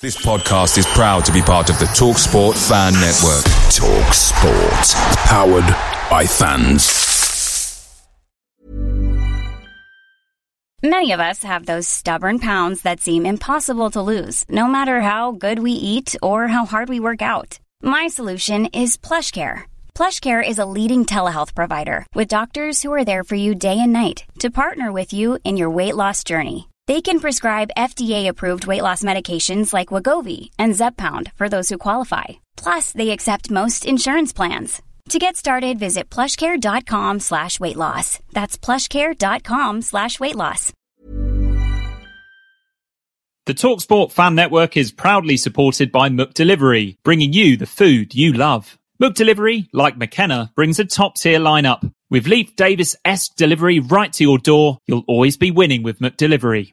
This podcast is proud to be part of the Talk Sport Fan Network. Talk Sport. Powered by fans. Many of us have those stubborn pounds that seem impossible to lose, no matter how good we eat or how hard we work out. My solution is PlushCare. PlushCare is a leading telehealth provider with doctors who are there for you day and night to partner with you in your weight loss journey. They can prescribe FDA-approved weight loss medications like Wegovy and Zepbound for those who qualify. Plus, they accept most insurance plans. To get started, visit plushcare.com slash weight loss. That's plushcare.com slash weight loss. The TalkSport Fan Network is proudly supported by McDelivery, bringing you the food you love. McDelivery, like McKenna, brings a top-tier lineup. With Leif Davis-esque delivery right to your door, you'll always be winning with McDelivery.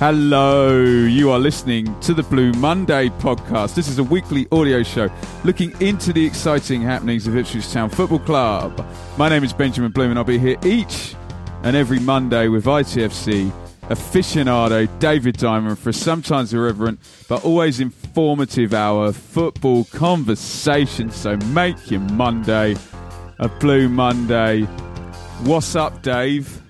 Hello, you are listening to the Blue Monday podcast. This is a weekly audio show looking into the exciting happenings of Ipswich Town Football Club. My name is Benjamin Bloom, and I'll be here each and every Monday with ITFC aficionado David Diamond for a sometimes irreverent but always informative hour football conversation. So make your Monday a Blue Monday. What's up, Dave?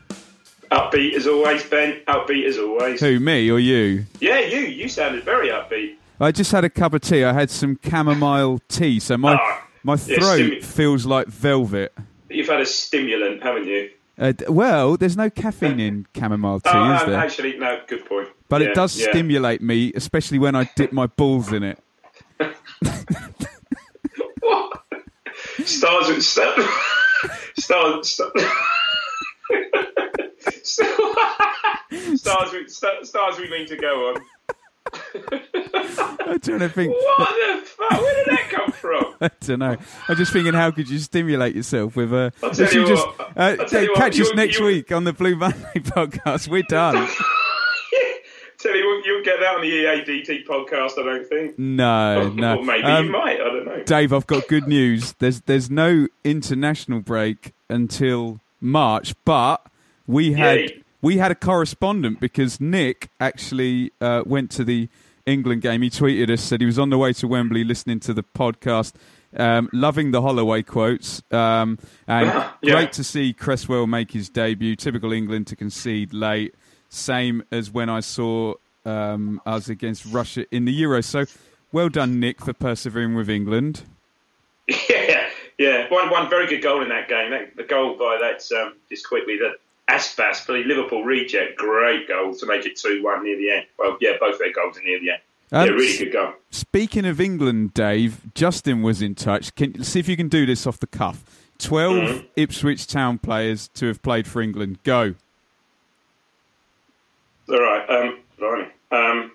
Upbeat as always, Ben. Upbeat as always. Who, me or you? Yeah, you. You sounded very upbeat. I just had a cup of tea. I had some chamomile tea, so my Ah, my yeah, throat stimu- feels like velvet. You've had a stimulant, haven't you? Uh, well, there's no caffeine in chamomile tea, oh, is um, there? actually, no. Good point. but Yeah, it does yeah. stimulate me, especially when I dip my balls in it. What? Stars with stars. Stars. Stars. Stars we, sta- stars we mean to go on. I'm trying to think. What the fuck? Where did that come from? I don't know. I'm just thinking, how could you stimulate yourself with a? I'll tell If you just, what, uh, you what, catch us next you- week on the Blue Monday podcast. We're done. Tell you what, you'll get that on the EADT podcast. I don't think. No, no. Or maybe Um, you might. I don't know. Dave, I've got good news. There's there's no international break until March, but we had Yay. we had a correspondent because Nick actually uh, went to the England game. He tweeted us said he was on the way to Wembley listening to the podcast. Um, loving the Holloway quotes, um, and Yeah. great to see Cresswell make his debut. Typical England to concede late, same as when I saw um, us against Russia in the Euro. So, well done, Nick, for persevering with England. Yeah, yeah. One one very good goal in that game. That, the goal by that um, just quickly the Aspas, the Liverpool reject, great goal to make it two one near the end. Well, yeah, both their goals are near the end. Um, yeah, really good goal. Speaking of England, Dave, Justin was in touch. Can see if you can do this off the cuff. 12 Mm-hmm. Ipswich Town players to have played for England. Go. All right, um, blimey. um,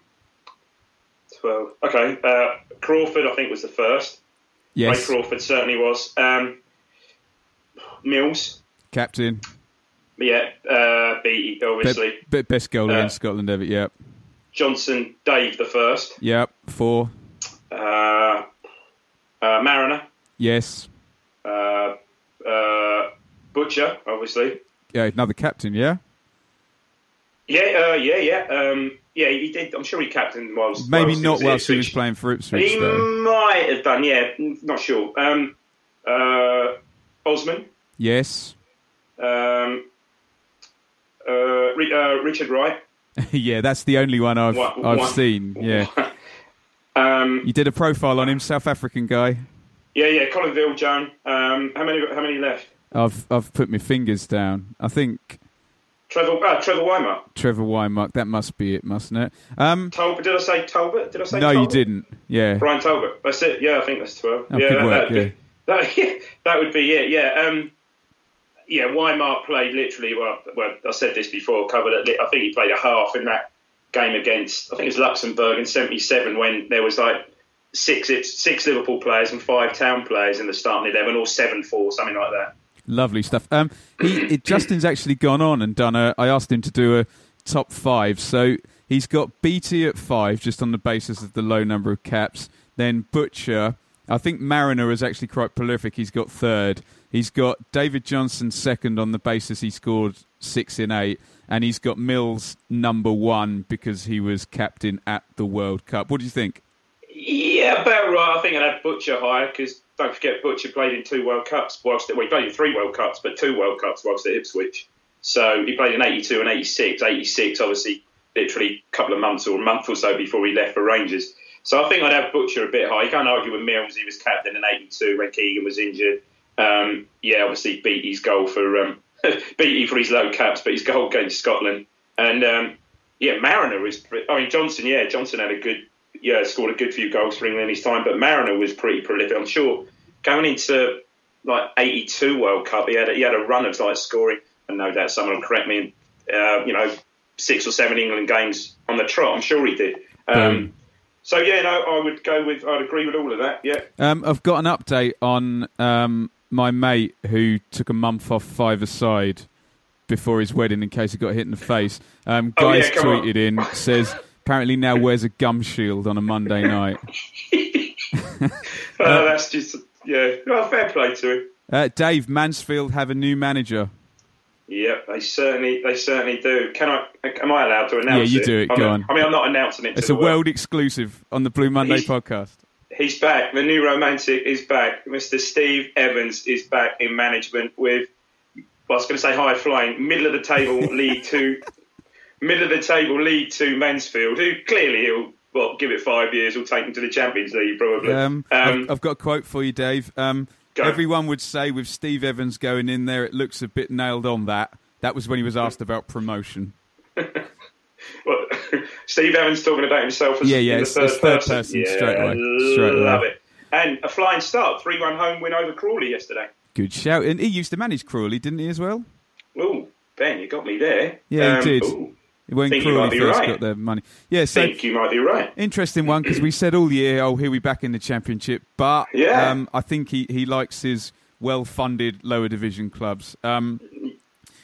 twelve. Okay, uh, Crawford, I think was the first. Yes. Ray Crawford certainly was. Um, Mills, captain. Yeah, uh, Beattie, obviously. Be- be- best goalie Uh, in Scotland ever. Yep. Johnson, Dave the first. Yep. Four. Uh, uh, Mariner. Yes. Uh, uh, Butcher, obviously. Yeah, another captain. Yeah. Yeah, uh, yeah, yeah. Um, yeah, he did. I'm sure he captained whilst. Maybe whilst not at whilst he was playing for Ipswich, He though. might have done. Yeah, not sure. Um, uh, Osman. Yes. Um, Richard Wright. yeah, that's the only one I've What- I've what- seen. Yeah. Um, You did a profile on him, South African guy. yeah, yeah. Colin Viljoen. Um, how many? How many left? I've I've put my fingers down. I think Trevor. Uh, Trevor Whymark. Trevor Whymark. That must be it, mustn't it? Um, Talbot. Did I say Talbot? Did I say? no, you didn't. Yeah. Brian Talbot. That's it. Yeah, I think that's twelve. Oh, yeah, good that, work, that'd be- that, that would be it. Yeah. Um, yeah, Whymark played literally. Well, well, I said this before. Covered at. I think he played a half in that game against. I think it was Luxembourg in '77 when there was like six six Liverpool players and five Town players in the starting eleven, or seven four, something like that. Lovely stuff. Um, he, it, Justin's actually gone on and done a. I asked him to do a top five, so he's got Beattie at five, just on the basis of the low number of caps. Then Butcher. I think Mariner is actually quite prolific. He's got third. He's got David Johnson second on the basis he scored six in eight, and he's got Mills number one because he was captain at the World Cup. What do you think? Yeah, about right. I think I'd have Butcher higher because don't forget Butcher played in two World Cups. Whilst well, he played in three World Cups, but two World Cups whilst at Ipswich. So he played in '82 and '86. '86, obviously, literally a couple of months or a month or so before he left for Rangers. So I think I'd have Butcher a bit high. You can't argue with Mills. He was captain in '82 when Keegan was injured. Um, yeah, obviously beat his goal for um, Beattie for his low caps, but his goal against Scotland. And um, yeah, Mariner was. I mean Johnson. Yeah, Johnson had a good. Yeah, scored a good few goals for England in his time, but Mariner was pretty prolific. I'm sure going into like '82 World Cup, he had a, he had a run of like scoring, and no doubt someone will correct me. Uh, you know, six or seven England games on the trot. I'm sure he did. Um, so yeah, no, I would go with. I'd agree with all of that. Yeah. Um, I've got an update on um, my mate who took a month off five aside before his wedding in case he got hit in the face. Um, Oh, guys yeah, come tweeted in says apparently now wears a gum shield on a Monday night. Uh, that's just yeah. Well, fair play to him. Uh, Dave Mansfield have a new manager. Yeah, they certainly they certainly do. Can I? Am I allowed to announce Yeah, you it? do it. Go mean, on. I mean, I'm not announcing it. It's a world. world exclusive on the Blue Monday He's- podcast. He's back. The new romantic is back. Mr. Steve Evans is back in management with. Well, I was going to say high flying, middle of the table lead to, middle of the table lead to Mansfield, who clearly he'll well give it five years, he'll take him to the Champions League probably. Um, Um, I've, I've got a quote for you, Dave. Um, Go. everyone would say with Steve Evans going in there, it looks a bit nailed on that. That was when he was asked about promotion. well, Steve Evans talking about himself as Yeah, yeah, the third, third person. person, Yeah, straight away, straight away. love it. And a flying start, three-one home win over Crawley yesterday. Good shout. And he used to manage Crawley, didn't he, as well? Oh, Ben, you got me there. Yeah, Um, he did. ooh, When Think you Crawley might first right. got their money. Yeah, so think you might be right. interesting one because we said all year, oh, here we back in the championship. But Yeah. um, I think he, he likes his well-funded lower division clubs. Um,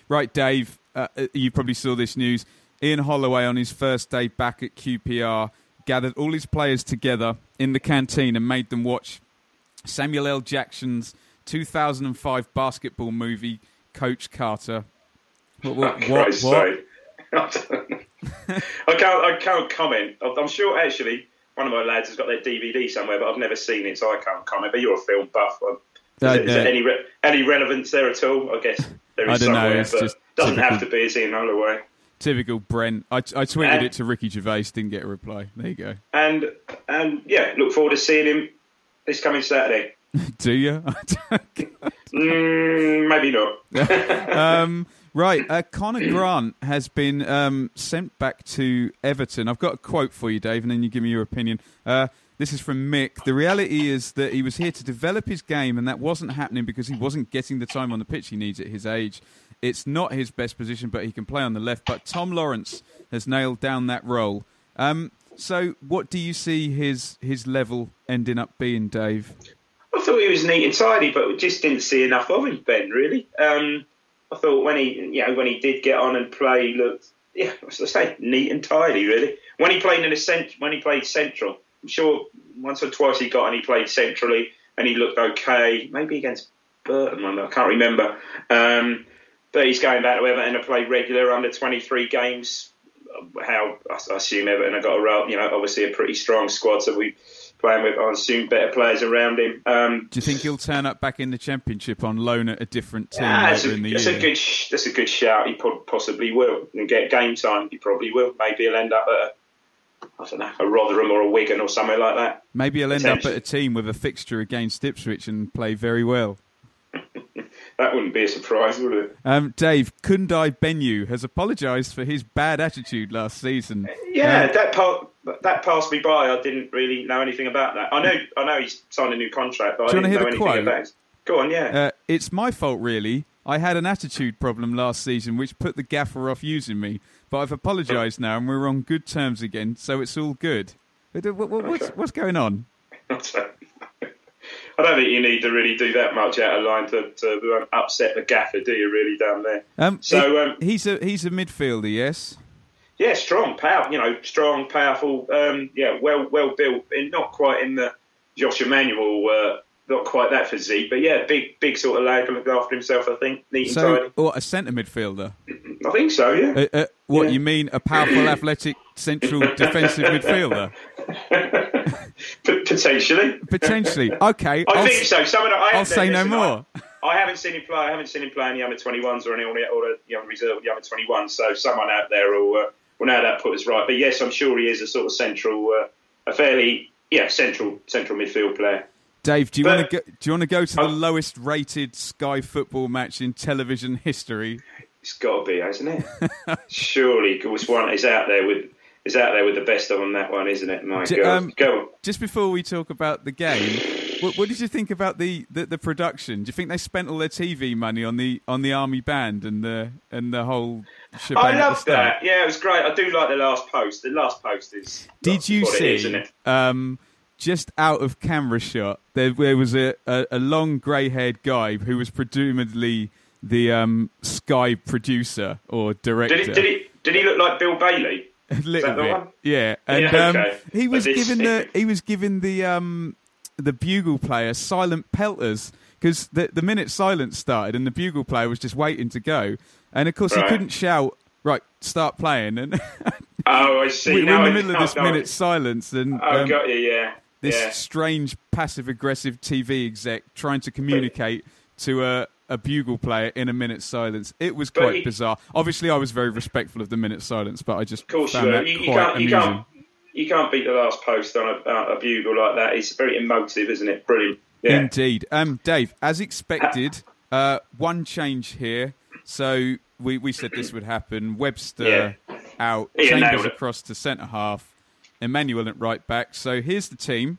right, Dave, uh, uh, you probably saw this news. Ian Holloway on his first day back at QPR gathered all his players together in the canteen and made them watch Samuel L. Jackson's 2005 basketball movie, Coach Carter. What? What? What, what? I can't. I can't comment. I'm I'm sure actually one of my lads has got that DVD somewhere, but I've never seen it, so I can't comment. But you're a film buff. Is, there- is there any re- any relevance there at all? I guess there is I don't know, it's but just doesn't have to be. It's Ian way. Typical Brent. I, I tweeted Uh, it to Ricky Gervais, didn't get a reply. There you go. And and yeah, look forward to seeing him this coming Saturday. Do you? Mm, maybe not. um, right. Uh, Conor Grant has been um, sent back to Everton. I've got a quote for you, Dave, and then you give me your opinion. Uh, this is from Mick. The reality is that he was here to develop his game, and that wasn't happening because he wasn't getting the time on the pitch he needs at his age. It's not his best position, but he can play on the left. But Tom Lawrence has nailed down that role. Um, so, what do you see his his level ending up being, Dave? I thought he was neat and tidy, but we just didn't see enough of him, Ben. Really, um, I thought when he, you know, when he did get on and play, he looked, yeah, I say, neat and tidy. Really, when he played in the cent- when he played central, I'm sure once or twice he got and he played centrally and he looked okay. Maybe against Burton, I can't remember. Um, but he's going back to Everton to play regular under 23 games. How I assume Everton have got a, you know, obviously a pretty strong squad, so we playing with, I assume, better players around him. Um, Do you think he'll turn up back in the championship on loan at a different team Ah, that's, a, in the that's a good. That's a good shout. He possibly will and get game time. He probably will. Maybe he'll end up at a, I don't know, a Rotherham or a Wigan or somewhere like that. Maybe he'll end up at a team with a fixture against Ipswich and play very well. That wouldn't be a surprise, would it? Um, Dave, Kundai Benyu has apologised for his bad attitude last season. Yeah, Um, that part that passed me by. I didn't really know anything about that. I know, I know he's signed a new contract, but Do you I didn't hear know anything quote? about it. Go on, yeah. uh, it's my fault, really. I had an attitude problem last season which put the gaffer off using me, but I've apologised now and we're on good terms again, so it's all good. Uh, what- what- What's, what's going on? I don't think you need to really do that much out of line to, to upset the gaffer, do you? Really down there. Um, So, um, he's a he's a midfielder, yes. Yeah, strong, power. You know, strong, powerful. Um, yeah, well, well built. And not quite in the Josh Emmanuel. Uh, not quite that physique, but yeah, big, big sort of lad. Can look after himself. I think neat and So, tidy. what a centre midfielder? I think so. Yeah. Uh, uh, what Yeah. you mean? A powerful, athletic, central defensive midfielder? P- potentially. Potentially. Okay. I I'll think s- so. Some of the, I I'll say no listen, I- more. I haven't seen him play. I haven't seen him play in the under 21s or any or the, young reserve or the under 21s. So someone out there will uh, will know that put us right. But yes, I'm sure he is a sort of central, uh, a fairly yeah central central midfield player. Dave, do you want to go? Do you want to go to the Oh. lowest rated Sky football match in television history? It's got to be, hasn't it? Surely, because one is out there with is out there with the best of them. That one, isn't it? My D- God, um, go on. Just before we talk about the game, what, what did you think about the, the, the production? Do you think they spent all their TV money on the on the army band and the and the whole? I at the love that. Yeah, it was great. I do like the last post. The last post is. Did you see? is, it? um, just out of camera shot, there, there was a, a, a long grey-haired guy who was presumably the um, Sky producer or director. Did did he did he look like Bill Bailey? A little bit, one? yeah. And Yeah, um, he was this- given the he was given the um, the bugle player silent pelters because the the minute silence started and the bugle player was just waiting to go, and of course he couldn't shout. Right, start playing, and Oh, I see. we're No, in the middle of this no. minute silence, and Oh, um, got you. Yeah. this yeah. strange passive aggressive TV exec trying to communicate to a, a bugle player in a minute's silence. It was quite he- bizarre. Obviously, I was very respectful of the minute silence, but I just Of course, you found were. that You, you quite can't. You amusing. can't. You can't beat the last post on a, uh, a bugle like that. It's very emotive, isn't it? Brilliant. Yeah. Indeed. Um, Dave, as expected, uh, one change here. So we, we said this would happen. Webster out, Yeah, Chambers across to centre half, Emmanuel at right back. So here's the team.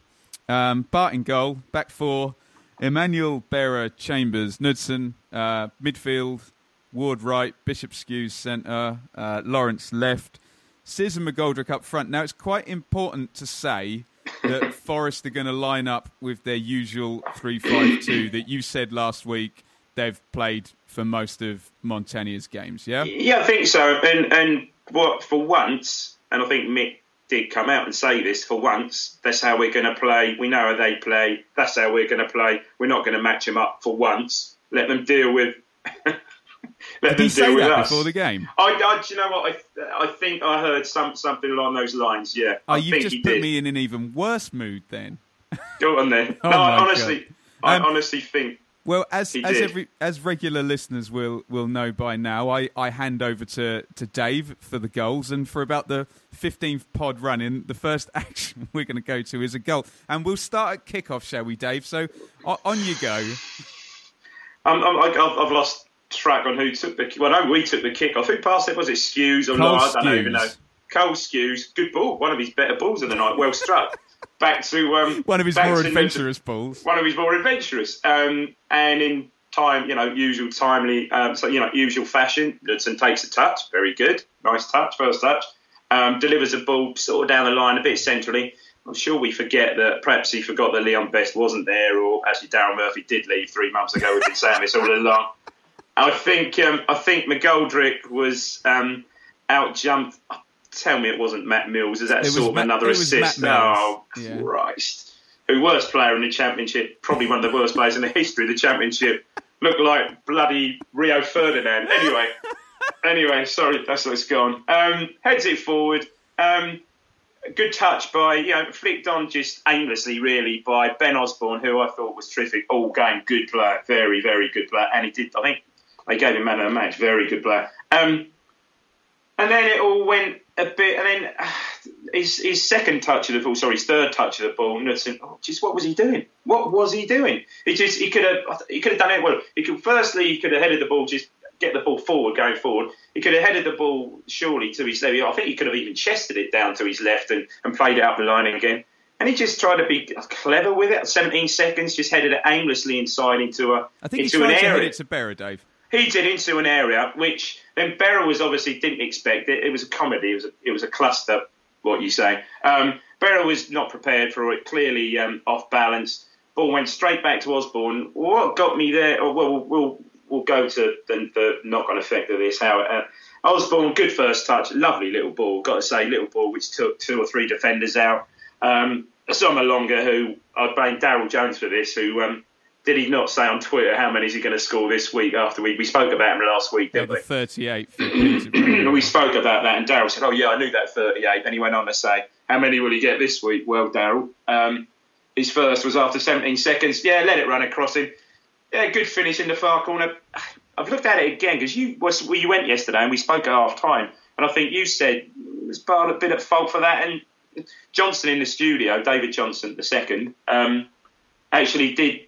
Um, Bart in goal, back four, Emmanuel, Berra, Chambers, Knudsen, uh, midfield, Ward right, Bishop Skuse centre, uh, Lawrence left, Sears and McGoldrick up front. Now, it's quite important to say that Forest are going to line up with their usual 3 5 2 that you said last week they've played for most of Montanier's games, yeah? Yeah, I think so. And and what for once, and I think Mick did come out and say this for once. That's how we're going to play. We know how they play. That's how we're going to play. We're not going to match them up for once. Let them deal with. let Did he them say deal with that us. before the game? I, I, do you know what? I, I think I heard some something along those lines. Yeah, Oh, think just he put did. me in an even worse mood then. Go on then. Oh no, I honestly, I Um, honestly think Well, as as every as regular listeners will will know by now, I, I hand over to, to Dave for the goals, and for about the fifteenth pod running, the first action we're going to go to is a goal, and we'll start at kickoff, shall we, Dave? So on you go. Um, um, I'm, I'm, I've, I've lost track on who took the. Well, no, we took the kick off. Who passed it? Was it Skuse or Cole not? I don't Skuse. even know. Cole Skuse, good ball. One of his better balls of the night. Well struck. Back to um, One of his more adventurous balls. One of his more adventurous. Um, and in time, you know, usual timely, um, so you know, usual fashion. Knudsen takes a touch, very good, nice touch, first touch. Um, delivers a ball sort of down the line a bit centrally. I'm sure we forget that perhaps he forgot that Leon Best wasn't there, or actually Daryl Murphy did leave three months ago. We've been saying this all along. I think um, I think McGoldrick was um, out jumped. Tell me it wasn't Matt Mills. Is that It sort of Matt- another assist? Oh Yeah. Christ! Who worst player in the championship? Probably one of the worst players in the history of the championship. Looked like bloody Rio Ferdinand. Anyway, anyway, sorry, that's what's gone. Um, heads it forward. Um, good touch by, you know, flicked on just aimlessly, really, by Ben Osborne, who I thought was terrific all game. Good player, very, very good player. And he did, I think, they gave him man of the match. Very good player. Um, and then it all went a bit, and then uh, his, his second touch of the ball, sorry, his third touch of the ball, Knudsen, oh, just what was he doing? What was he doing? He just he could have he could have done it well. He could firstly he could have headed the ball, just get the ball forward, going forward. He could have headed the ball surely to his left. I think he could have even chested it down to his left and, and played it up the line again. And he just tried to be clever with it. 17 seconds, just headed it aimlessly inside into a I think he into tried an to area it to Berra, Dave. He did into an area which then Berra was obviously didn't expect it. It was a comedy. It was a, it was a cluster. What you say? Um, Berra was not prepared for it. Clearly um, off balance. ball went straight back to Osborne. What got me there? Oh, well, we'll we'll go to the, the knock-on effect of this. How uh, Osborne, good first touch, lovely little ball. Got to say, little ball which took two or three defenders out. Um, Assombalonga, who I blame Daryl Jones for this, who um, did he not say on Twitter how many is he going to score this week after we we spoke about him last week, didn't the we? 38 we spoke about that, and Daryl said, "Oh yeah, I knew that 38." Then he went on to say, "How many will he get this week?" Well, Daryl, um, his first was after 17 seconds. Yeah, let it run across him. Yeah, good finish in the far corner. I've looked at it again because you was well, you went yesterday and we spoke at half time, and I think you said was Bart a bit at fault for that, and Johnson in the studio, David Johnson the second, um, actually did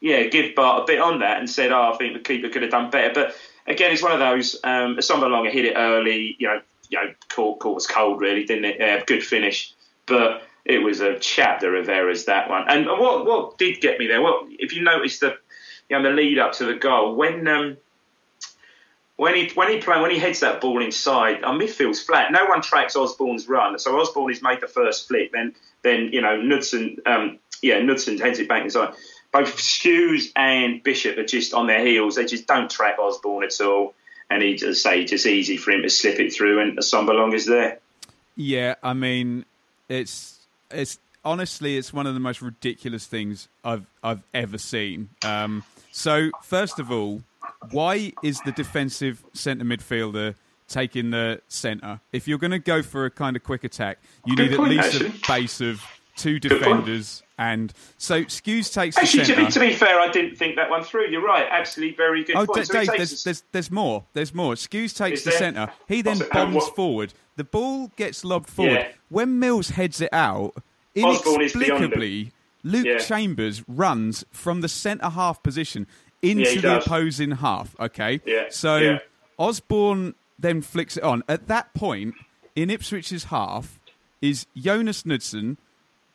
yeah give Bart a bit on that and said, "Oh, I think the keeper could have done better." But again, it's one of those. Um, Assombalonga hit it early, you know, you know, caught caught us cold really, didn't it? Yeah, good finish, but it was a chapter of errors that one. And what what did get me there? Well, if you notice the you know the lead up to the goal when. Um, when he when he play when he heads that ball inside, our midfield's flat. No one tracks Osborne's run, so Osborne has made the first flip. Then then you know Knudsen, um, yeah Knudsen heads it back inside. Both Skuse and Bishop are just on their heels. They just don't track Osborne at all, and he just say just easy for him to slip it through, and Assombalonga is there. Yeah, I mean, it's it's honestly it's one of the most ridiculous things I've I've ever seen. Um, so first of all, why is the defensive centre midfielder taking the centre? If you're going to go for a kind of quick attack, you Good need point, at least actually. a base of two point. defenders. And so Skuse takes the Actually, to centre. be, to be fair, I didn't think that one through. You're right. Absolutely, very good Oh, point. D- So Dave, there's, there's, there's more. There's more. Skuse takes the centre. He then and bombs what- forward. The ball gets lobbed forward. Yeah. When Mills heads it out, Osborne is beyond him. inexplicably, Luke Yeah. Chambers runs from the centre half position into Yeah, the opposing half. Okay? Yeah, So. Osborne then flicks it on. At that point, in Ipswich's half, is Jonas Knudsen,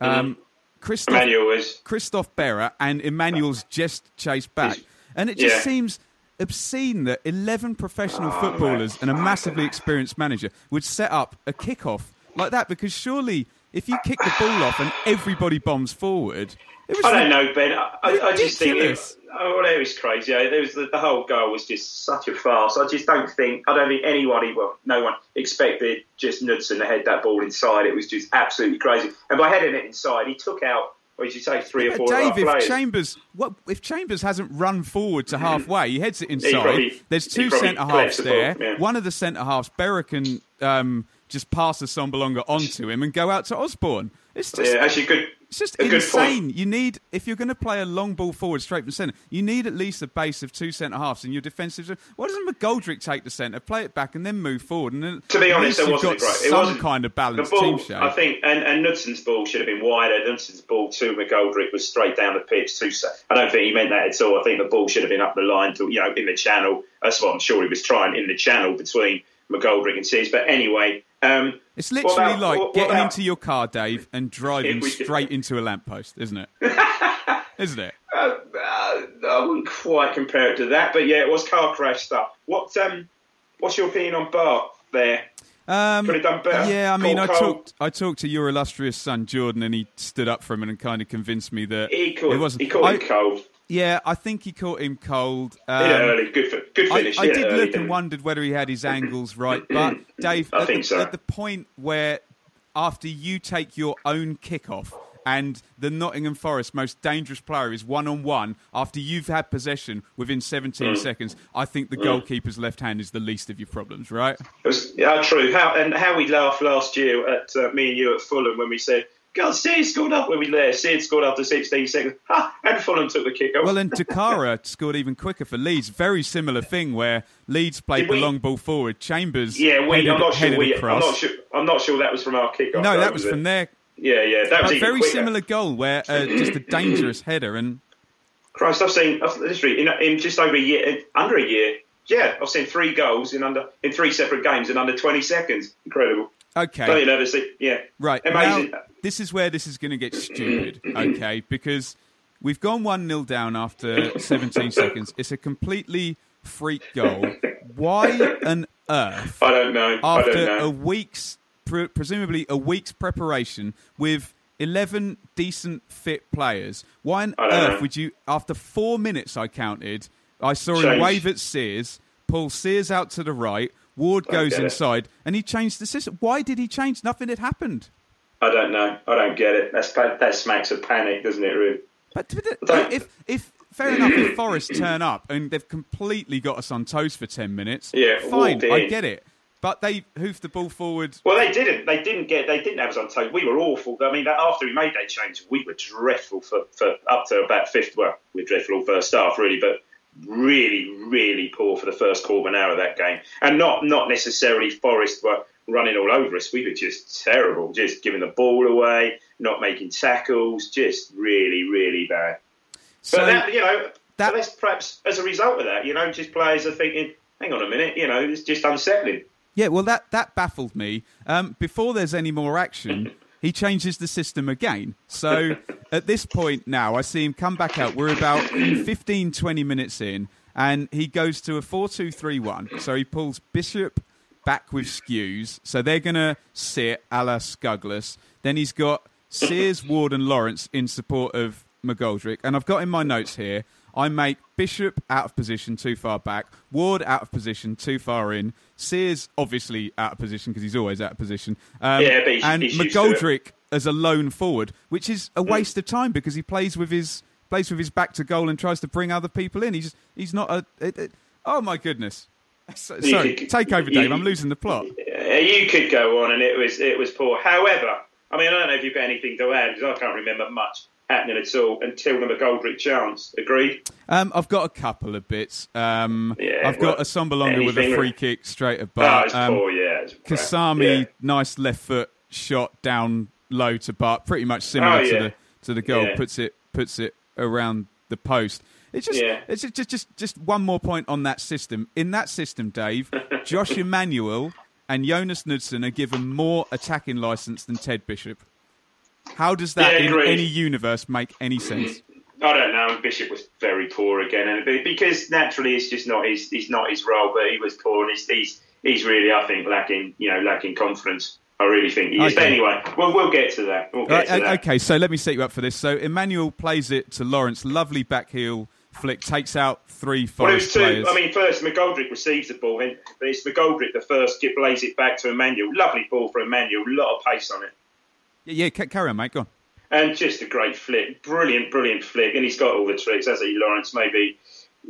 um, Christophe. Emmanuel is. Christophe Berra and Emmanuel's ah. just chased back. And it just Yeah. seems obscene that 11 professional ah, footballers and a massively experienced manager would set up a kick-off like that because surely if you kick the ball off and everybody bombs forward, it was I don't know, Ben. I, I, just think it, oh, it was crazy. Yeah, there was the, the whole goal was just such a farce. I just don't think I don't think anybody, well, no one expected just Knudsen to head that ball inside. It was just absolutely crazy. And by heading it inside, he took out. What did you say? Three or four Dave, if players. Chambers, what if Chambers hasn't run forward to halfway? He heads it inside. probably- There's two centre halves the there. yeah. One of the centre halves, Berra can um, just pass the Sombalonga onto him and go out to Osborne. It's just yeah, actually, good. It's just insane. You need, if you're going to play a long ball forward straight from centre, you need at least a base of two centre halves in your defensive. Why doesn't McGoldrick take the centre, play it back, and then move forward? And then To be honest, least wasn't great. It some wasn't kind of balanced ball, team shape. I think, and, and Knudsen's ball should have been wider. Knudsen's ball to McGoldrick was straight down the pitch. Too, sa- I don't think he meant that at all. I think the ball should have been up the line to, you know, in the channel. That's what I'm sure he was trying in the channel between McGoldrick and Sears. But anyway, um, It's literally about- like what- what getting about- into your car, Dave, and driving straight into a lamppost, isn't it? isn't it? Uh, uh, I wouldn't quite compare it to that, but yeah, it was car crash stuff. What um, what's your opinion on Bart there? Um, Could have done better. Yeah, I mean, I cold. talked, I talked to your illustrious son Jordan, and he stood up for him and kind of convinced me that He it wasn't. he caught I- him cold. Yeah, I think he caught him cold. Um, it early. Good, fi- good finish. I it did early, look and wondered whether he had his angles right, but Dave, I at, think the, so. at the point where after you take your own kickoff and the Nottingham Forest most dangerous player is one on one after you've had possession within 17 Mm. seconds, I think the goalkeeper's left hand is the least of your problems, right? It was yeah, true. How and how we laughed last year at uh, me and you at Fulham when we said, "God, Seed scored up when we there. Seed scored after 16 seconds." Ha! And Fulham took the kick off. Well, and Doukara scored even quicker for Leeds. Very similar thing where Leeds played the long ball forward. Chambers yeah, we. headed, I'm not sure. We. I'm not sure. I'm not sure that was from our kick off. no, that was it? from there. Yeah, yeah, that was a very quicker. similar goal where uh, just a dangerous header and Christ, I've seen I've, literally in, in just over a year, under a year. Yeah, I've seen three goals in under in three separate games in under 20 seconds. Incredible. Okay. Don't you never? Yeah, Right. Amazing. Now, this is where this is going to get stupid, okay? Because we've gone 1 0 down after 17 seconds. It's a completely freak goal. Why on earth, I don't know. I after don't know. a week's, pre- presumably a week's preparation with 11 decent fit players. Why on earth know. would you, after four minutes I counted, I saw him Change. wave at Sears, pull Sears out to the right, Ward goes get it. inside, and he changed the system. Why did he change? Nothing had happened. I don't know. I don't get it. That's that smacks of panic, doesn't it? Really? But, but if, if fair enough, if Forest turn up and they've completely got us on toes for ten minutes, Yeah, fine, I get it. But they hoofed the ball forward. Well, they didn't. They didn't get. They didn't have us on toes. We were awful. I mean, after we made that change, we were dreadful for, for up to about fifth. Well, we were dreadful all first half, really, but really, really poor for the first quarter of an hour of that game. And not not necessarily Forest were running all over us. We were just terrible, just giving the ball away, not making tackles, just really, really bad. So but that, you know, that- that, that's perhaps as a result of that, you know, just players are thinking, hang on a minute, you know, it's just unsettling. Yeah, well, that, that baffled me. Um, before there's any more action, he changes the system again. So at this point now, I see him come back out. We're about 15, 20 minutes in, and he goes to a 4 2 3 1. So he pulls Bishop back with Skuse. So they're going to sit a la. Then he's got Sears, Ward, and Lawrence in support of McGoldrick. And I've got in my notes here, I make Bishop out of position too far back, Ward out of position too far in, Sears obviously out of position because he's always out of position, um, Yeah, but he's- and he's used to it. McGoldrick as a lone forward, which is a waste of time because he plays with his plays with his back to goal and tries to bring other people in. He's he's not a. it- it- oh my goodness! So- You Sorry, could- take over, you- Dave. I'm losing the plot. You could go on, and it was it was poor. However, I mean, I don't know if you've got anything to add because I can't remember much happening at all until the McGoldrick chance. Agreed. Um, I've got a couple of bits. Um, Yeah, I've got well, Assombalonga with a free kick straight at Oh, Bart. it's Um, poor. Yeah. Kasami, Yeah. nice left foot shot down low to Bart, pretty much similar Oh, to the to the goal. Yeah. Puts it puts it around the post. It's just Yeah. it's just, just just just one more point on that system. In that system, Dave, Josh Emmanuel and Jonas Knudsen are given more attacking license than Ted Bishop. How does that Yeah, in any universe make any sense? I don't know. Bishop was very poor again, and because naturally it's just not his he's not his role. But he was poor, and he's he's, he's really I think lacking you know lacking confidence. I really think he is. Okay. anyway, well we'll get to that. We'll get Right, to that. okay, so let me set you up for this. So Emmanuel plays it to Lawrence. Lovely back heel flick. Takes out three Well, it was two. players. I mean, first McGoldrick receives the ball, but it's McGoldrick the first get blaze it back to Emmanuel. Lovely ball for Emmanuel, a lot of pace on it, yeah, yeah, carry on, mate. Go on. and just a great flick, brilliant, brilliant flick, and he's got all the tricks. As he Lawrence, maybe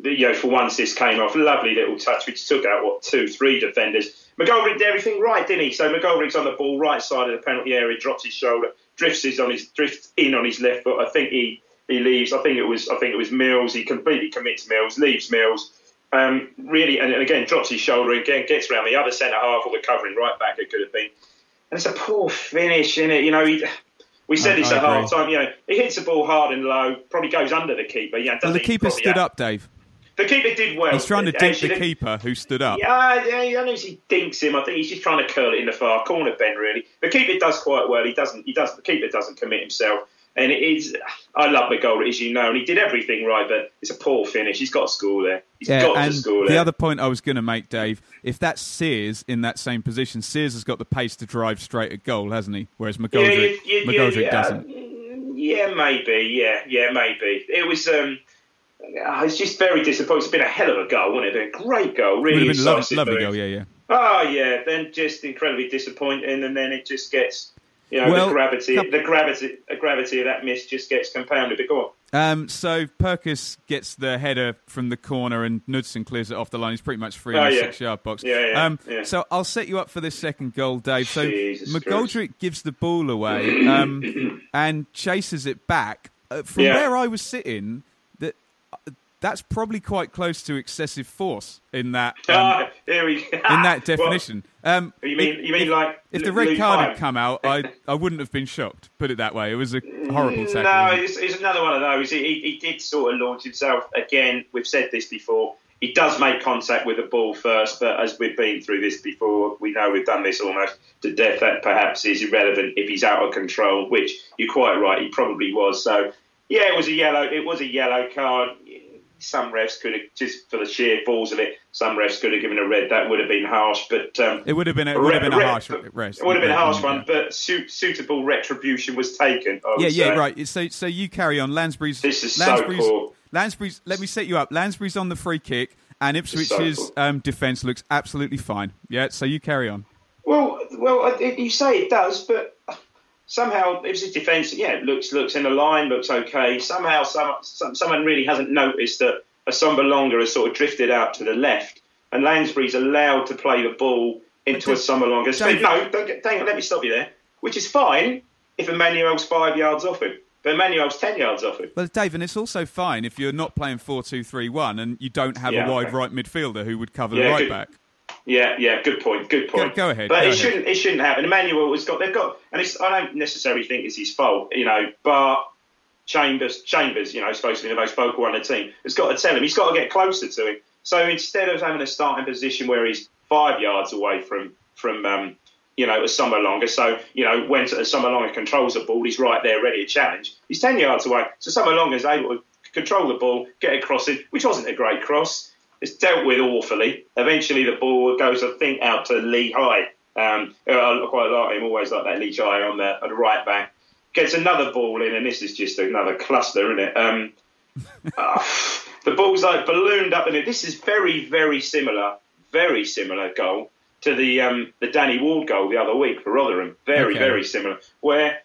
you know for once this came off, lovely little touch which took out what two, three defenders. McGoldrick did everything right, didn't he? So McGoldrick's on the ball, right side of the penalty area, drops his shoulder, drifts his on his drifts in on his left foot. I think he he leaves. I think it was I think it was Mills. He completely commits Mills, leaves Mills. Um, really, and again drops his shoulder again, gets around the other centre half or the covering right back. It could have been, and it's a poor finish, is it? You know, he, we said I- this I at agree. half time. You know, he hits the ball hard and low, probably goes under the keeper. Yeah, the keeper stood yeah. up, Dave. The keeper did well. He's trying to dink the keeper who stood up. yeah, yeah, I know he dinks him. I think he's just trying to curl it in the far corner, Ben. Really, the keeper does quite well. He doesn't. He does. The keeper doesn't commit himself, and it is. I love goal, as you know, and he did everything right, but it's a poor finish. He's got to score there. He's Yeah, got and to score there. the other point I was going to make, Dave, if that's Sears in that same position, Sears has got the pace to drive straight at goal, hasn't he? Whereas McGoldrick, yeah, yeah, McGoldrick yeah, doesn't. Yeah, maybe. Yeah, yeah, maybe. It was. Um, uh, it's just very disappointing. It's been a hell of a goal, wasn't it? A great goal, Would really have been lovely, lovely goal, yeah, yeah. Oh yeah, then just incredibly disappointing, and then it just gets, you know, Well, the gravity, couple- the gravity, the gravity of that miss just gets compounded. But go on. Um, so Perquis gets the header from the corner and Knudsen clears it off the line. He's pretty much free Oh, in the yeah. six-yard box. Yeah, yeah, um, yeah. So I'll set you up for this second goal, Dave. So Jesus McGoldrick gives the ball away um, and chases it back. Uh, from Yeah. where I was sitting, that that's probably quite close to excessive force in that um, ah, we in that definition. um, You mean- if- you mean if, like if the red card had come out, I I wouldn't have been shocked. Put it that way. It was a horrible tackle. No, it's, it's another one of those. He, he, he did sort of launch himself again. We've said this before. He does make contact with the ball first, but as we've been through this before, we know we've done this almost to death. That perhaps is irrelevant if he's out of control, which you're quite right. He probably was. So yeah, it was a yellow. It was a yellow card. Some refs could have just for the sheer balls of it. Some refs could have given a red. That would have been harsh, but um, it would have been a, it would have been a harsh. It would have been a harsh one, but su- suitable retribution was taken. yeah, yeah, say. right. So, so you carry on. Lansbury's. This is Lansbury's, so poor. Lansbury's. Let me set you up. Lansbury's on the free kick, and Ipswich's so um, defence looks absolutely fine. Yeah. So you carry on. Well, well, you say it does, but somehow it was his defence. Yeah, looks looks in the line, looks okay. Somehow, some, some, someone really hasn't noticed that Assombalonga has sort of drifted out to the left, and Lansbury's allowed to play the ball into Assombalonga. So, no, don't get, dang it, let me stop you there. Which is fine if Emmanuel's five yards off him. But Emmanuel's 10 yards off him. Well, Dave, and it's also fine if you're not playing 4 2 3 1 and you don't have Yeah, a wide okay. right midfielder who would cover Yeah, the right good. back. Yeah, yeah, good point, good point. go ahead, But go it ahead. shouldn't, it shouldn't happen. Emmanuel has got, they've got, and it's, I don't necessarily think it's his fault, you know, but Chambers, Chambers, you know, supposed to be the most vocal on the team, has got to tell him he's got to get closer to him. So instead of having a starting position where he's five yards away from from um, you know Assombalonga, so you know when Assombalonga controls the ball, he's right there ready to challenge. He's ten yards away, so summer longer is able to control the ball, get a cross in, which wasn't a great cross. It's dealt with awfully. Eventually, the ball goes, I think, out to Lichaj. Um, I quite like him, always like that Lichaj on the, on the right back. Gets another ball in, and this is just another cluster, isn't it? Um, ah, the ball's like ballooned up in it. This is very, very similar, very similar goal to the um, the Danny Ward goal the other week for Rotherham. Very, Okay. very similar. Where